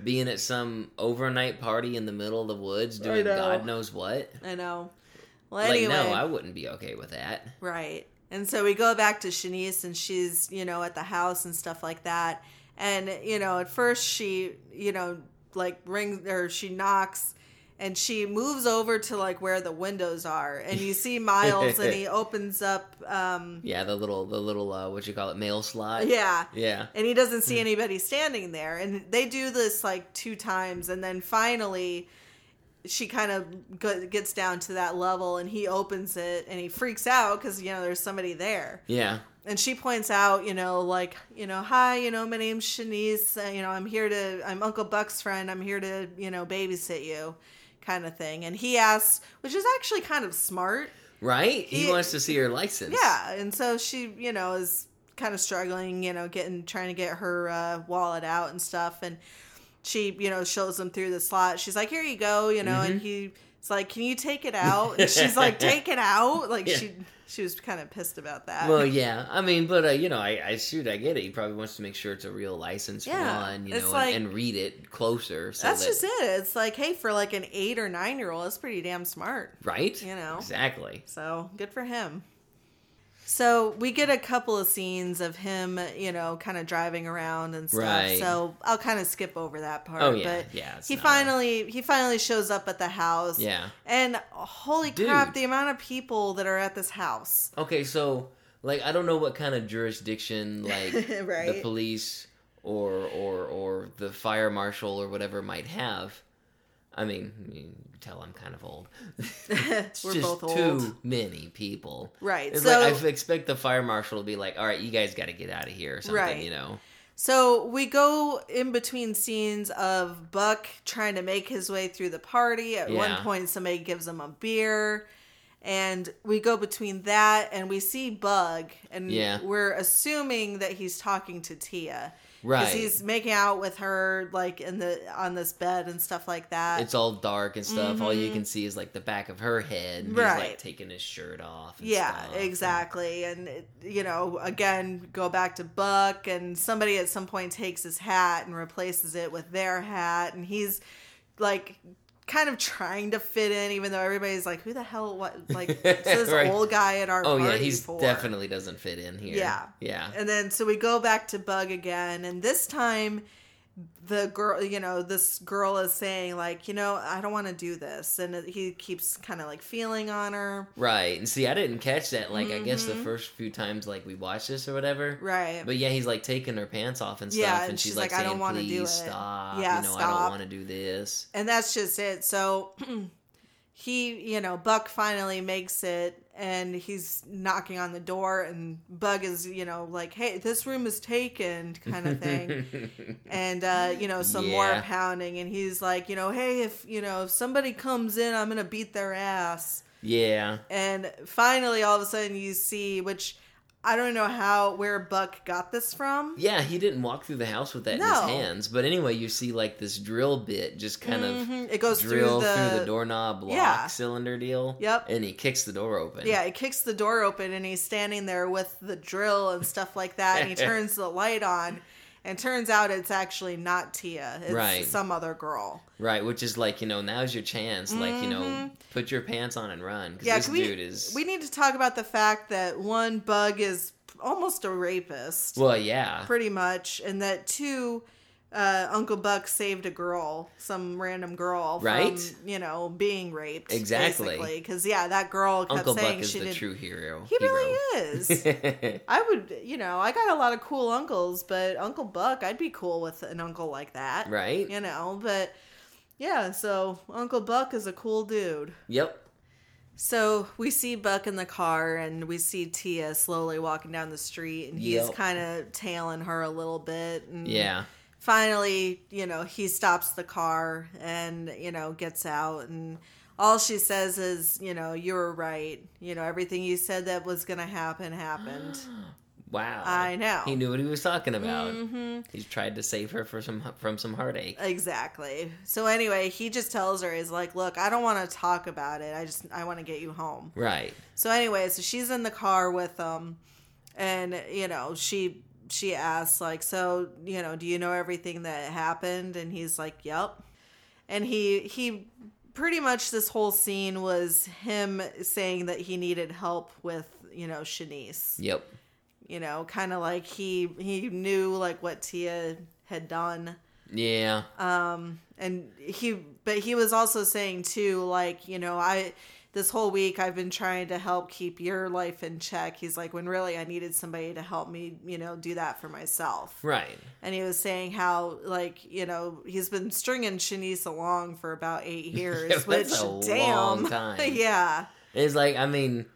being at some overnight party in the middle of the woods doing know. God knows what. i know well Like anyway no, I wouldn't be okay with that. Right. And so we go back to Chanice and she's, you know, at the house and stuff like that. And, you know, at first she, you know, like rings or she knocks and she moves over to like where the windows are. And you see Miles and he opens up um Yeah, the little the little uh what you call it, mail slot. yeah. Yeah. And he doesn't see anybody standing there. And they do this like two times and then finally she kind of gets down to that level and he opens it and he freaks out because you know there's somebody there Yeah. and she points out, you know, like, you know, hi, you know, my name's Chanice. Uh, you know, I'm here to, I'm Uncle Buck's friend. I'm here to, you know, babysit you, kind of thing. And he asks, which is actually kind of smart. Right? He, He- wants to see her license. Yeah. And so she, you know, is kind of struggling, you know, getting, trying to get her uh, wallet out and stuff. And she, you know, shows him through the slot. She's like, here you go, you know, and he's like, can you take it out? And she's like, take it out. Like Yeah. she, she was kind of pissed about that. Well, yeah. I mean, but uh, you know, I, I shoot, I get it. He probably wants to make sure it's a real license Yeah, one, you know, like- and, and read it closer. So That's that, just it. It's like, hey, for like an eight or nine year old, that's pretty damn smart. right. You know. exactly. So good for him. So we get a couple of scenes of him, you know, kind of driving around and stuff. Right. So I'll kind of skip over that part. Oh, yeah, But yeah, he not- finally he finally shows up at the house. Yeah. And holy Dude. crap, the amount of people that are at this house. Okay, so like I don't know what kind of jurisdiction like the police or or or the fire marshal or whatever might have. I mean, you tell I'm kind of old. it's We're just both old. too many people. Right, It's so- like I expect the fire marshal to be like, "All right, you guys got to get out of here" or something, Right. you know. So we go in between scenes of Buck trying to make his way through the party. At one point, somebody gives him a beer. And we go between that and we see Bug. And Yeah. we're assuming that he's talking to Tia. Right. Because he's making out with her, like, in the on this bed and stuff like that. It's all dark and stuff. All you can see is like the back of her head. And He's Mm-hmm. Right. like taking his shirt off. And Yeah, stuff. exactly. And, it- you know, again, go back to Buck, and somebody at some point takes his hat and replaces it with their hat, and he's like kind of trying to fit in, even though everybody's like, who the hell, what, like, this Right. old guy at our Oh party yeah, for? definitely doesn't fit in here. Yeah. Yeah. And then so we go back to Bug again, and this time the girl, you know, this girl is saying like, you know, I don't want to do this, and he keeps kind of like feeling on her. Right. And see, I didn't catch that. Like, I guess the first few times like we watched this or whatever. Mm-hmm. Right. But yeah, he's like taking her pants off and stuff, Yeah, and, and she's, she's like, like, "I saying, don't wanna do "Please it." stop. Yeah, you know, I don't want to do this." and that's just it. So he, you know, Buck finally makes it and he's knocking on the door and Bug is, you know, like, "Hey, this room is taken," kind of thing. and uh, you know, some more pounding and he's like, you know, "Hey, if, you know, if somebody comes in, I'm going to beat their ass." yeah. And finally all of a sudden you see which I don't know how where Buck got this from. Yeah, he didn't walk through the house with that in his hands. But anyway, you see like this drill bit just kind of Mhm. It goes drill through the, through the doorknob lock Yeah. cylinder deal. Yep. And he kicks the door open. Yeah, he kicks the door open and he's standing there with the drill and stuff like that. And he turns the light on, and turns out it's actually not Tia. It's Right. some other girl. Right, which is like, you know, now's your chance. Like, you know, Mhm. put your pants on and run. Because Yeah, this we, dude is. we need to talk about the fact that one bug is almost a rapist, Well, yeah. pretty much, and that two. Uh, Uncle Buck saved a girl, some random girl, Right? from you know being raped. Exactly. because yeah, that girl kept Uncle saying Buck is she the did. true hero. He hero. really is. I would, you know, I got a lot of cool uncles, but Uncle Buck, I'd be cool with an uncle like that. right? You know, but yeah, so Uncle Buck is a cool dude. Yep. So we see Buck in the car and we see Tia slowly walking down the street and he's Yep. kind of tailing her a little bit. And Yeah. Finally, you know, he stops the car and, you know, gets out and all she says is, you know, you were right. You know, everything you said that was going to happen happened. Wow. I know. He knew what he was talking about. hmm He tried to save her for some from some heartache. Exactly. So anyway, he just tells her, he's like, look, I don't want to talk about it. I just, I want to get you home. Right. So anyway, so she's in the car with him and, you know, she, she asks like, so, you know, do you know everything that happened? And he's like, yep. And he, he pretty much this whole scene was him saying that he needed help with, you know, Chanice. Yep. You know, kind of like he, he knew like what Tia had done. Yeah. um and he but he was also saying too like you know i this whole week i've been trying to help keep your life in check he's like when really i needed somebody to help me you know do that for myself Right. and he was saying how like you know he's been stringing chanice along for about eight years that's which a damn long time. yeah It's like I mean,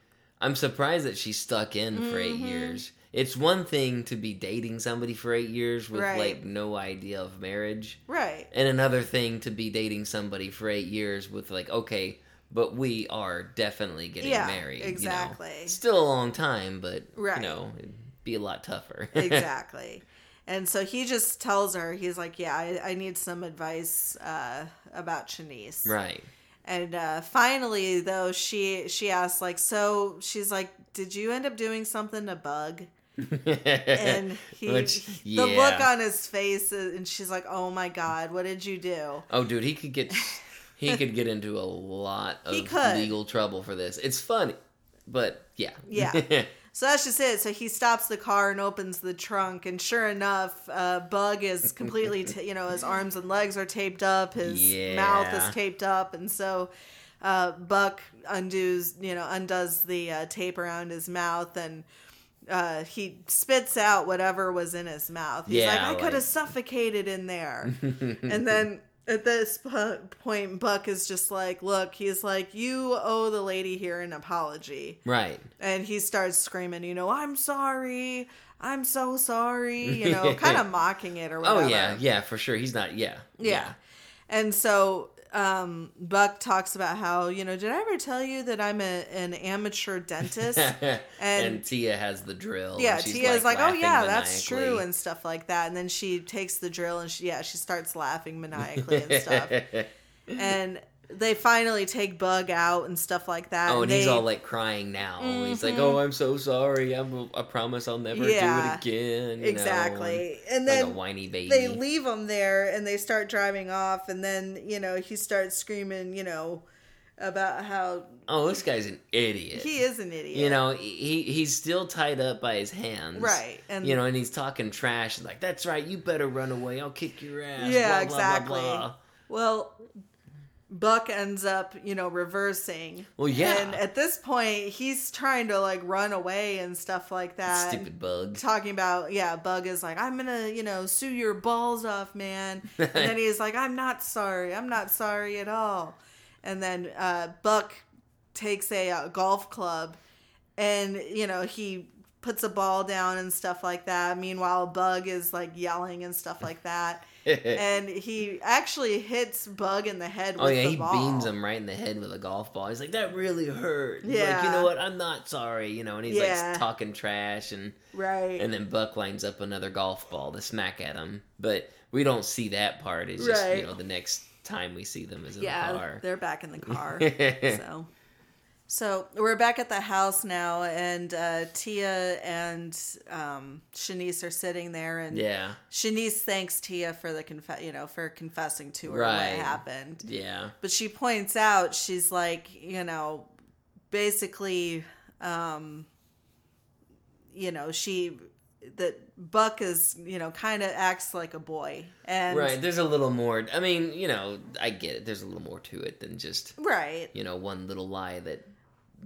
I'm surprised that she stuck in for eight Mhm. years. It's one thing to be dating somebody for eight years with Right. like no idea of marriage, right and another thing to be dating somebody for eight years with like, okay, but we are definitely getting Yeah, married. you know. exactly. Still a long time, but Right. you know, it'd be a lot tougher. exactly and so he just tells her he's like yeah i, I need some advice uh, about chanice right. And uh, finally, though, she she asks like, so she's like, did you end up doing something to Bug? And he, Which, the look on his face, and she's like, oh my god, what did you do? Oh, dude, he could get he could get into a lot of legal trouble for this. It's funny, but yeah, Yeah. So that's just it. So he stops the car and opens the trunk, and sure enough, uh, Bug is completely, t- you know, his arms and legs are taped up, his mouth is taped up, and so uh, Buck undoes, you know, undoes the uh, tape around his mouth, and uh, he spits out whatever was in his mouth. He's like, Yeah, I could have suffocated in there, and then. At this point, Buck is just like, "Look," he's like, "You owe the lady here an apology." right. and he starts screaming, you know, I'm sorry, I'm so sorry, you know, kind of mocking it or whatever. Oh yeah, yeah, for sure. He's not. Yeah, yeah. And so um, Buck talks about how, you know, did I ever tell you that I'm a, an amateur dentist? and, And- Tia has the drill. yeah, Tia's like, oh laughing yeah, that's true and stuff like that. And then she takes the drill and she, yeah, she starts laughing maniacally and stuff. and they finally take Bug out and stuff like that. oh, and they, he's all like crying now. He's like, Mhm. "Oh, I'm so sorry. I'm, I promise I'll never Yeah, do it again." you know, exactly. and and like then a whiny baby. they leave him there and they start driving off and then you know he starts screaming you know about how Oh, this guy's an idiot. he is an idiot. You know, he he's still tied up by his hands. Right, and- you know, and he's talking trash like, "That's right, you better run away. I'll kick your ass." Yeah, blah, blah, exactly. Blah, blah. Well, Buck ends up, you know, reversing. Well, yeah. And at this point, he's trying to like run away and stuff like that. Stupid bug. Talking about, yeah, Bug is like, I'm gonna, you know, sue your balls off, man. And then he's like, I'm not sorry. I'm not sorry at all. And then uh, Buck takes a uh, golf club and, you know, he puts a ball down and stuff like that. Meanwhile, Bug is like yelling and stuff like that. and he actually hits Bug in the head oh, with Oh yeah, the he ball. beams him right in the head with a golf ball. He's like, "That really hurt." He's like, Yeah. you know what? I'm not sorry. You know, and he's Yeah. like talking trash, and Right. and then Buck lines up another golf ball to smack at him. But we don't see that part. It's just Right. you know the next time we see them is in yeah, the car. they're back in the car. so, so we're back at the house now, and uh, Tia and um, Chanice are sitting there, and Yeah, Chanice thanks Tia for the conf- you know, for confessing to her Right. what happened. yeah, But she points out, she's like, you know, basically, um, you know, she that Buck is, you know, kind of acts like a boy, and right. There's a little more. I mean, you know, I get it. There's a little more to it than just right. you know one little lie that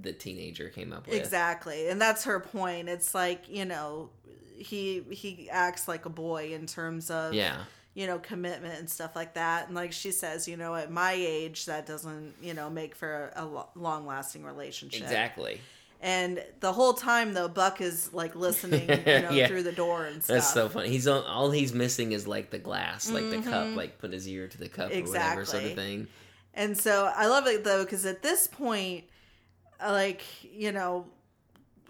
the teenager came up with. Exactly. And that's her point. It's like, you know, he he acts like a boy in terms of Yeah. you know, commitment and stuff like that. And like she says, you know, at my age that doesn't, you know, make for a, a long lasting relationship. Exactly. And the whole time though, Buck is like listening, you know, Yeah. through the door and stuff. That's so funny. He's on, all he's missing is like the glass, like the cup, like put his ear to the cup or whatever sort Mm-hmm. Of thing. And so I love it though, because at this point, like, you know,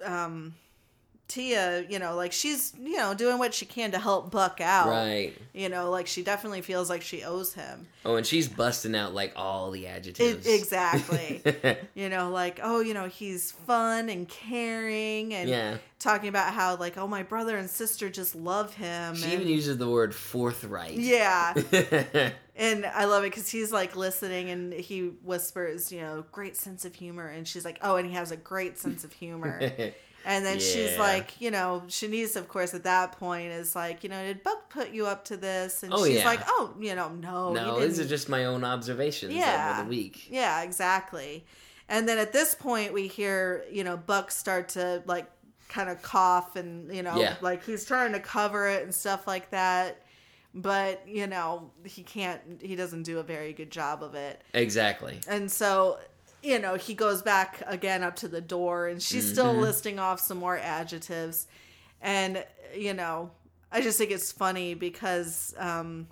um, Tia, you know, like she's, you know, doing what she can to help Buck out. Right. You know, like she definitely feels like she owes him. Oh, and she's busting out like all the It, adjectives. exactly. you know, like, oh, you know, he's fun and caring and yeah. talking about how, like, oh, my brother and sister just love him. She and, even uses the word forthright. yeah. And I love it because he's like listening and he whispers, you know, great sense of humor. And she's like, oh, and he has a great sense of humor. And then she's like, you know, Chanice, of course, at that point is like, you know, did Buck put you up to this? And Oh, she's yeah. like, oh, you know, no. no, these are just my own observations Yeah. over the week. Yeah, exactly. And then at this point, we hear, you know, Buck start to like kind of cough and, you know, Yeah. like he's trying to cover it and stuff like that. But, you know, he can't, he doesn't do a very good job of it. Exactly. And so, you know, he goes back again up to the door and she's still Mm-hmm. listing off some more adjectives. And, you know, I just think it's funny because um,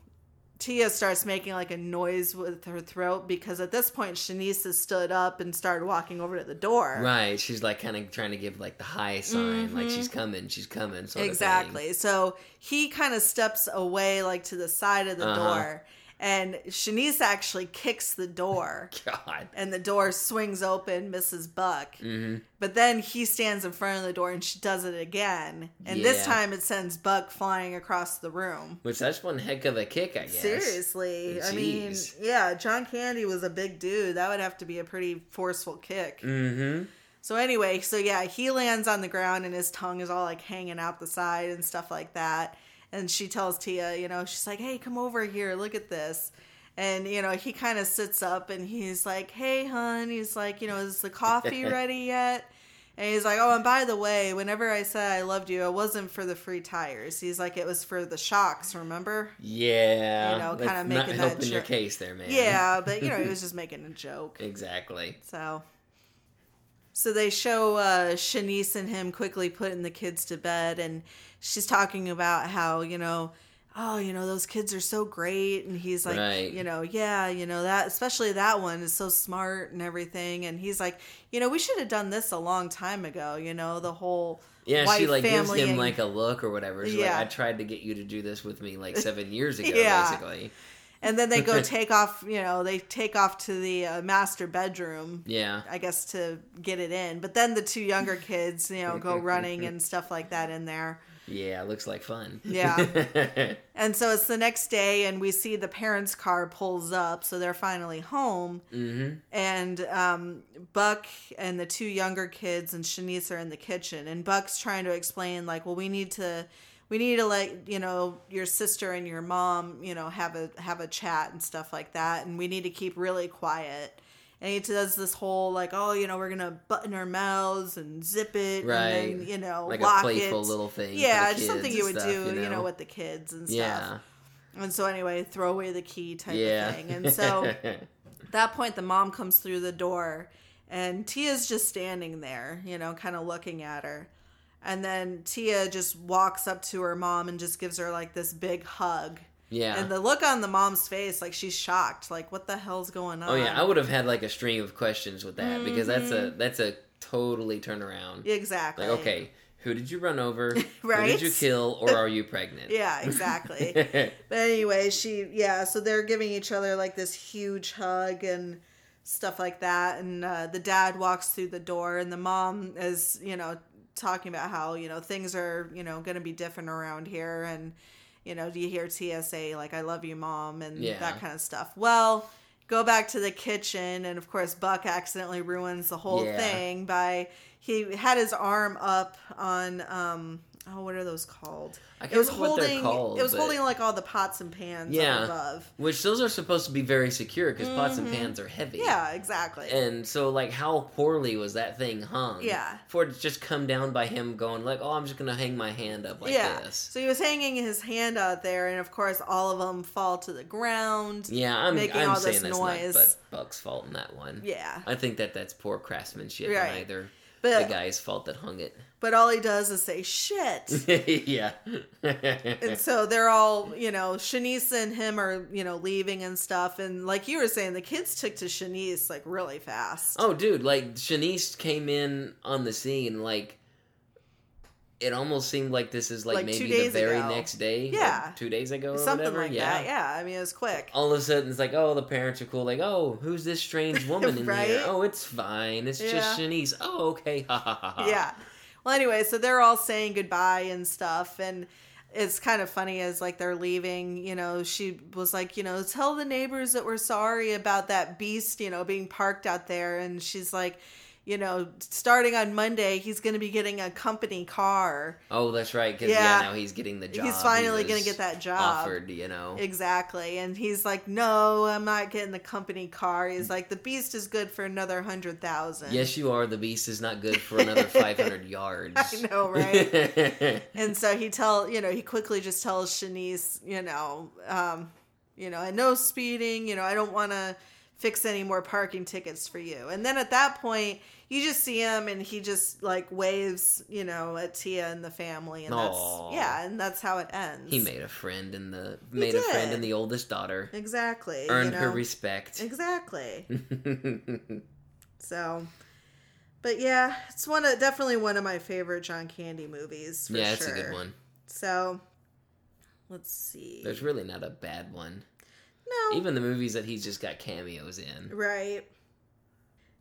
Tia starts making like a noise with her throat because at this point Chanice has stood up and started walking over to the door. Right. She's like kind of trying to give like the high sign, like she's coming, she's coming, Mm-hmm. Exactly. So he kind of steps away like to the side of the Uh-huh. door and Chanice actually kicks the door. God. and the door swings open, Mrs. Buck. hmm But then he stands in front of the door and she does it again. And this time it sends Buck flying across the room. Which that's one heck of a kick, I guess. Seriously. I mean, yeah, John Candy was a big dude. That would have to be a pretty forceful kick. Mm-hmm. So anyway, so yeah, he lands on the ground and his tongue is all like hanging out the side and stuff like that. And she tells Tia, you know, she's like, "Hey, come over here. Look at this." And you know, he kind of sits up and he's like, "Hey, hun." He's like, "You know, is the coffee ready yet?" And he's like, "Oh, and by the way, whenever I said I loved you, it wasn't for the free tires. He's like, it was for the shocks. Remember?" Yeah. You know, kinda not making that helping your case there, man. Yeah, but you know, he was just making a joke. Exactly. So, so they show uh, Chanice and him quickly putting the kids to bed, and she's talking about how you know, oh, you know, those kids are so great, and he's like, Right. you know, yeah, you know that, especially that one is so smart and everything, and he's like, you know, we should have done this a long time ago, you know, the whole Yeah, she like gives him and- like a look or whatever. She's Yeah. like, I tried to get you to do this with me like seven years ago, Yeah. basically. And then they go take off, you know, they take off to the uh, master bedroom, Yeah. I guess, to get it in. But then the two younger kids, you know, go running and stuff like that in there. Yeah, looks like fun. Yeah. And so it's the next day, and we see the parents' car pulls up, so they're finally home. mm-hmm. And um, Buck and the two younger kids and Chanice are in the kitchen, and Buck's trying to explain, like, well, we need to, we need to let you know your sister and your mom, you know, have a have a chat and stuff like that, and we need to keep really quiet. And he does this whole like, oh, you know, we're gonna button our mouths and zip it, Right. and then you know, Like lock a playful it. little thing. Yeah, just something you would stuff, do, you know? know, with the kids and stuff. Yeah. And so anyway, throw away the key type Yeah. of thing. And so at that point the mom comes through the door and Tia's just standing there, you know, kind of looking at her. And then Tia just walks up to her mom and just gives her like this big hug. Yeah. And the look on the mom's face, like she's shocked, like what the hell's going on? oh yeah, I would have had like a string of questions with that because that's a Mm-hmm. that's a totally turnaround. exactly. Like, okay, who did you run over? Who did you kill? Or are you pregnant? Yeah, exactly. But anyway, she yeah, so they're giving each other like this huge hug and stuff like that. And uh, the dad walks through the door, and the mom is you know talking about how you know things are you know going to be different around here, and you know do you hear TSA like "I love you, mom" and Yeah. that kind of stuff. Well. Go back to the kitchen, and of course, Buck accidentally ruins the whole Yeah. thing by he had his arm up on um oh what are those called? I It can't was remember what they're holding. called, it was but- holding like all the pots and pans Yeah. above. Which those are supposed to be very secure because pots and pans are heavy. Mm-hmm. Yeah, exactly. And so, like, how poorly was that thing hung? Yeah. For it to just come down by him going, like, oh, I'm just going to hang my hand up like yeah. this. So he was hanging his hand out there, and of course, all of them fall to the ground. Yeah, I'm, Making I'm all saying this that's noise. not but Buck's fault in that one. Yeah. I think that that's poor craftsmanship Right. either But the guy's fault that hung it. But all he does is say shit. yeah. and so they're all, you know, Chanice and him are, you know, leaving and stuff. And like you were saying, the kids took to Chanice like really fast. oh, dude, like, Chanice came in on the scene, like, it almost seemed like this is, like, Like, maybe the very ago. next day. Yeah. like, two days ago or Something whatever. like yeah. that. Yeah. I mean, it was quick. all of a sudden it's like, oh, the parents are cool. Like, oh, who's this strange woman in Right? here? Oh, it's fine. It's just Chanice. Oh, okay. Ha ha ha. ha. yeah. Well, anyway, so they're all saying goodbye and stuff, and it's kind of funny as like they're leaving. You know, she was like, you know, tell the neighbors that we're sorry about that beast, you know, being parked out there, and she's like. You know, starting on Monday, he's going to be getting a company car. Oh, that's right. Because yeah. Yeah. now he's getting the job. He's finally he gonna get that job. offered. You know. Exactly. And he's like, no, I'm not getting the company car. He's like, the beast is good for another hundred thousand. Yes, you are. The beast is not good for another 500 yards. I know, right? and so he tell you know he quickly just tells Chanice you know um, you know and no speeding you know I don't want to fix any more parking tickets for you. And then at that point you just see him and he just like waves you know at Tia and the family. And that's yeah and that's how it ends. He made a friend in the made a friend in the oldest daughter. exactly Earned you her respect. exactly. So but yeah it's one of definitely one of my favorite John Candy movies for yeah, it's sure a good one. so let's see. There's really not a bad one. No Even the movies that he's just got cameos in. Right.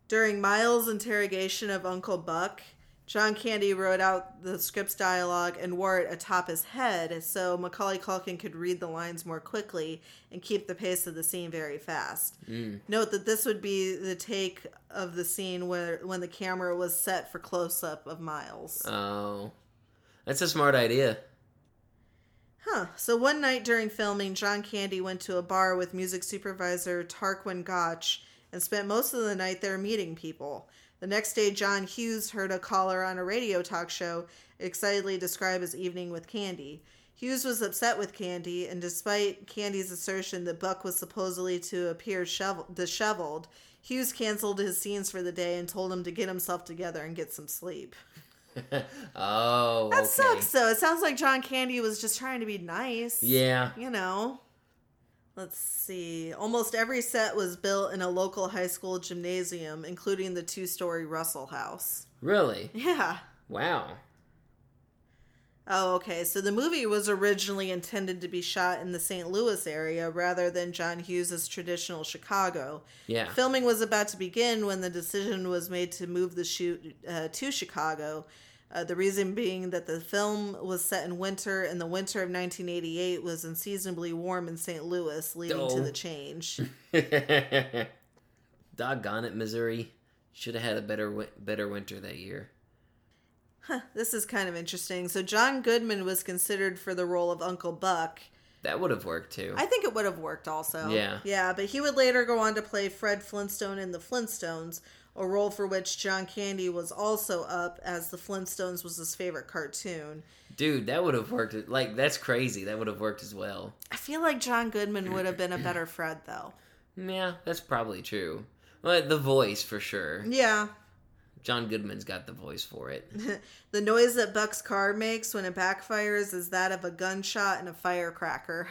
During Miles' interrogation of Uncle Buck, John Candy wrote out the script's dialogue and wore it atop his head so Macaulay Culkin could read the lines more quickly and keep the pace of the scene very fast. Mm. Note that this would be the take of the scene where when the camera was set for close up of Miles. Oh, that's a smart idea. Huh. So one night during filming, John Candy went to a bar with music supervisor Tarquin Gotch and spent most of the night there meeting people. The next day, John Hughes heard a caller on a radio talk show excitedly describe his evening with Candy. Hughes was upset with Candy, and despite Candy's assertion that Buck was supposedly to appear shevel- disheveled, Hughes canceled his scenes for the day and told him to get himself together and get some sleep. oh, That okay. sucks, though. It sounds like John Candy was just trying to be nice. Yeah. you know. Let's see. Almost every set was built in a local high school gymnasium, including the two story Russell House. Really? Yeah. Wow. Oh, okay. So the movie was originally intended to be shot in the St. Louis area rather than John Hughes's traditional Chicago. Yeah. Filming was about to begin when the decision was made to move the shoot uh, to Chicago. Uh, the reason being that the film was set in winter, and the winter of 1988 was unseasonably warm in St. Louis, leading to the change. Doggone it, Missouri. Should have had a better better winter that year. This is kind of interesting. So John Goodman was considered for the role of Uncle Buck. That would have worked too. I think it would have worked also. Yeah. Yeah, but he would later go on to play Fred Flintstone in The Flintstones, a role for which John Candy was also up, as The Flintstones was his favorite cartoon. Dude, that would have worked. Like that's crazy. That would have worked as well. I feel like John Goodman would have been a better Fred, though. Yeah, that's probably true. But the voice for sure. Yeah. John Goodman's got the voice for it. The noise that Buck's car makes when it backfires is that of a gunshot and a firecracker.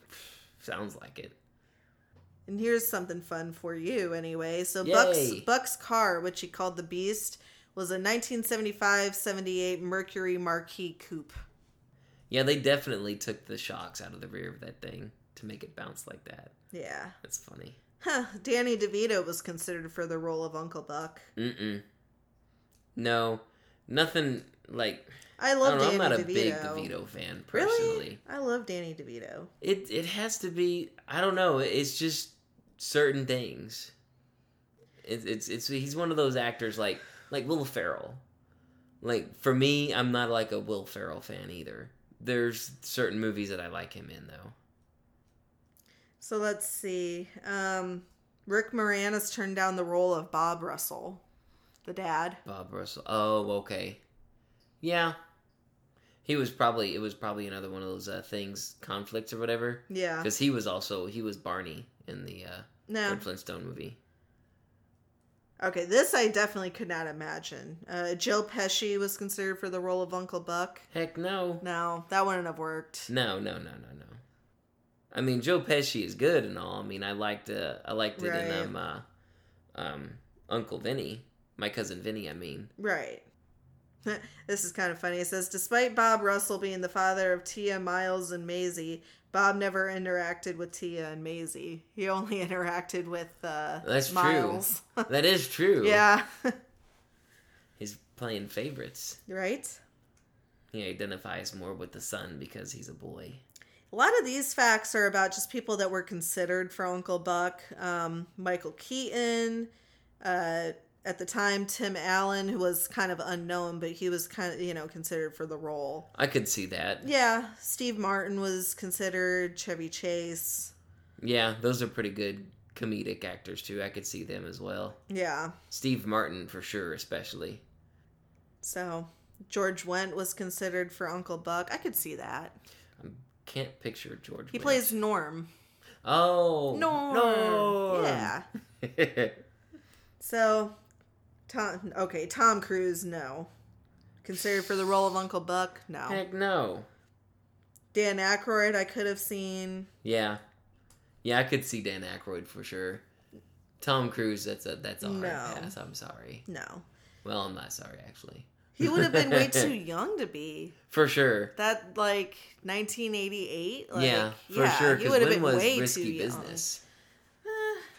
Sounds like it. And here's something fun for you, anyway. So Yay. Buck's Buck's car, which he called the Beast, was a 1975-78 Mercury Marquis coupe. Yeah, they definitely took the shocks out of the rear of that thing to make it bounce like that. Yeah. That's funny. Huh. Danny DeVito was considered for the role of Uncle Buck. Mm-mm. No, nothing like. I I love don't know. Danny I'm not a big DeVito fan personally. Really? I love Danny DeVito. It it has to be. I don't know. It's just certain things. It's it's it's he's one of those actors like like Will Ferrell. Like for me, I'm not like a Will Ferrell fan either. There's certain movies that I like him in though. So let's see. Um, Rick Moranis turned down the role of Bob Russell, the dad. Bob Russell. Oh, okay. Yeah. He was probably it was probably another one of those uh, things conflicts or whatever Yeah. because he was also he was Barney in the uh, No. Fred Flintstone movie. Okay, this I definitely could not imagine. Uh, Joe Pesci was considered for the role of Uncle Buck. Heck no. No, that wouldn't have worked. No, no, no, no, no. I mean, Joe Pesci is good and all. I mean, I liked uh, I liked it Right. in um, uh, um, Uncle Vinny, my cousin Vinny. I mean, Right. this is kind of funny. It says, despite Bob Russell being the father of Tia, Miles, and Maizy, Bob never interacted with Tia and Maizy. He only interacted with uh, That's true. That is true. yeah. he's playing favorites. right? He identifies more with the son because he's a boy. A lot of these facts are about just people that were considered for Uncle Buck. Um, Michael Keaton, uh, at the time, Tim Allen, who was kind of unknown, but he was kind of, you know, considered for the role. I could see that. Yeah, Steve Martin was considered, Chevy Chase. Yeah, those are pretty good comedic actors too. I could see them as well. Yeah, Steve Martin for sure, especially. so George Wendt was considered for Uncle Buck. I could see that. I can't picture George. He Wendt. plays Norm. Oh Norm. Norm. Yeah. So, Tom. Okay, Tom Cruise. No. Considered for the role of Uncle Buck. No. Heck no. Dan Aykroyd. I could have seen. Yeah, yeah, I could see Dan Aykroyd for sure. Tom Cruise, that's a that's a hard No. pass. I'm sorry. No. Well, I'm not sorry actually. He would have been way too young to be For sure. that. Like 1988. Like, yeah, for sure. He would have been was way Risky too young. Business? Eh,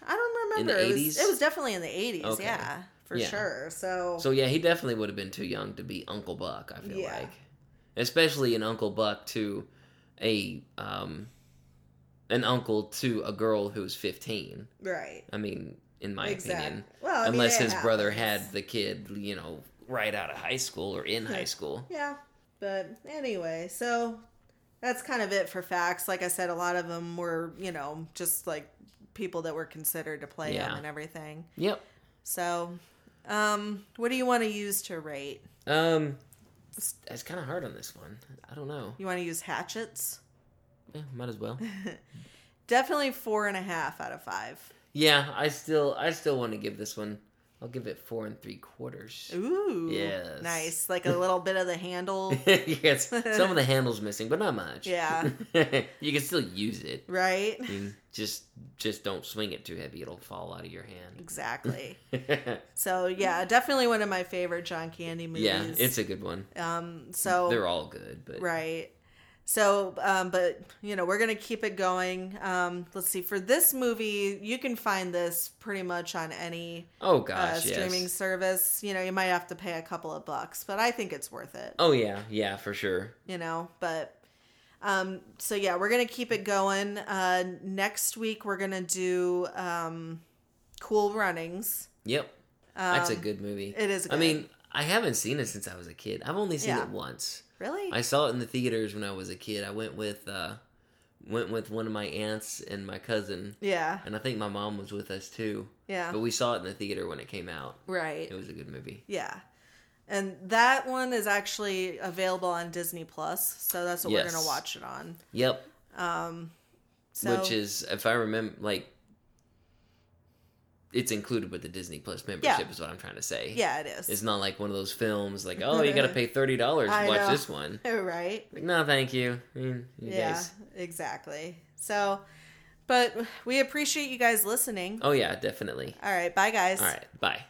I don't In the remember. It was, 80s? it was definitely in the 80s. Okay. Yeah, for Yeah. sure. So, So yeah, he definitely would have been too young to be Uncle Buck. I feel Yeah. like, especially an Uncle Buck to a um, an uncle to a girl who's 15. right. I mean, in my Exactly. opinion, Well, I unless his brother had the kid, you know, right out of high school or in high school. Yeah, but anyway, so that's kind of it for facts. Like I said, a lot of them were, you know, just like people that were considered to play Yeah. them and everything. Yep. So, um, what do you want to use to rate? Um, it's, it's kind of hard on this one. I don't know. You want to use hatchets? Yeah, might as well. Definitely four and a half out of five. yeah, I still, I still want to give this one I'll give it four and three quarters. Ooh. Yes. Nice. Like a little bit of the handle. yes, some of the handles missing, but not much. Yeah. you can still use it. right? Just just don't swing it too heavy; it'll fall out of your hand. Exactly. So yeah, definitely one of my favorite John Candy movies. yeah, it's a good one. um so They're all good, but Right. So, um, but you know, we're gonna keep it going. Um, let's see. For this movie, you can find this pretty much on any oh uh, streaming yes. service. You know, you might have to pay a couple of bucks, but I think it's worth it. Oh yeah, yeah, for sure. You know, but um, so yeah, we're gonna keep it going. Uh, next week, we're gonna do um, Cool Runnings. Yep, that's a good movie. Um, it is I mean, I haven't seen it since I was a kid. I've only seen Yeah. it once. Really? I saw it in the theaters when I was a kid. I went with uh, went with one of my aunts and my cousin, yeah. and I think my mom was with us too. Yeah. But we saw it in the theater when it came out. Right. It was a good movie. Yeah. And that one is actually available on Disney Plus, so that's what we're gonna watch it on. Yep. Um So, Which is, if I remember, like, it's included with the Disney Plus membership. Yeah. Is what I'm trying to say. yeah, it is. It's not like one of those films like, oh, you got to pay thirty dollars to watch know. this one. right. Like, no, thank you. I mean, you Yeah, guys. exactly. So, but we appreciate you guys listening. Oh yeah, definitely. All right, bye guys. All right, bye.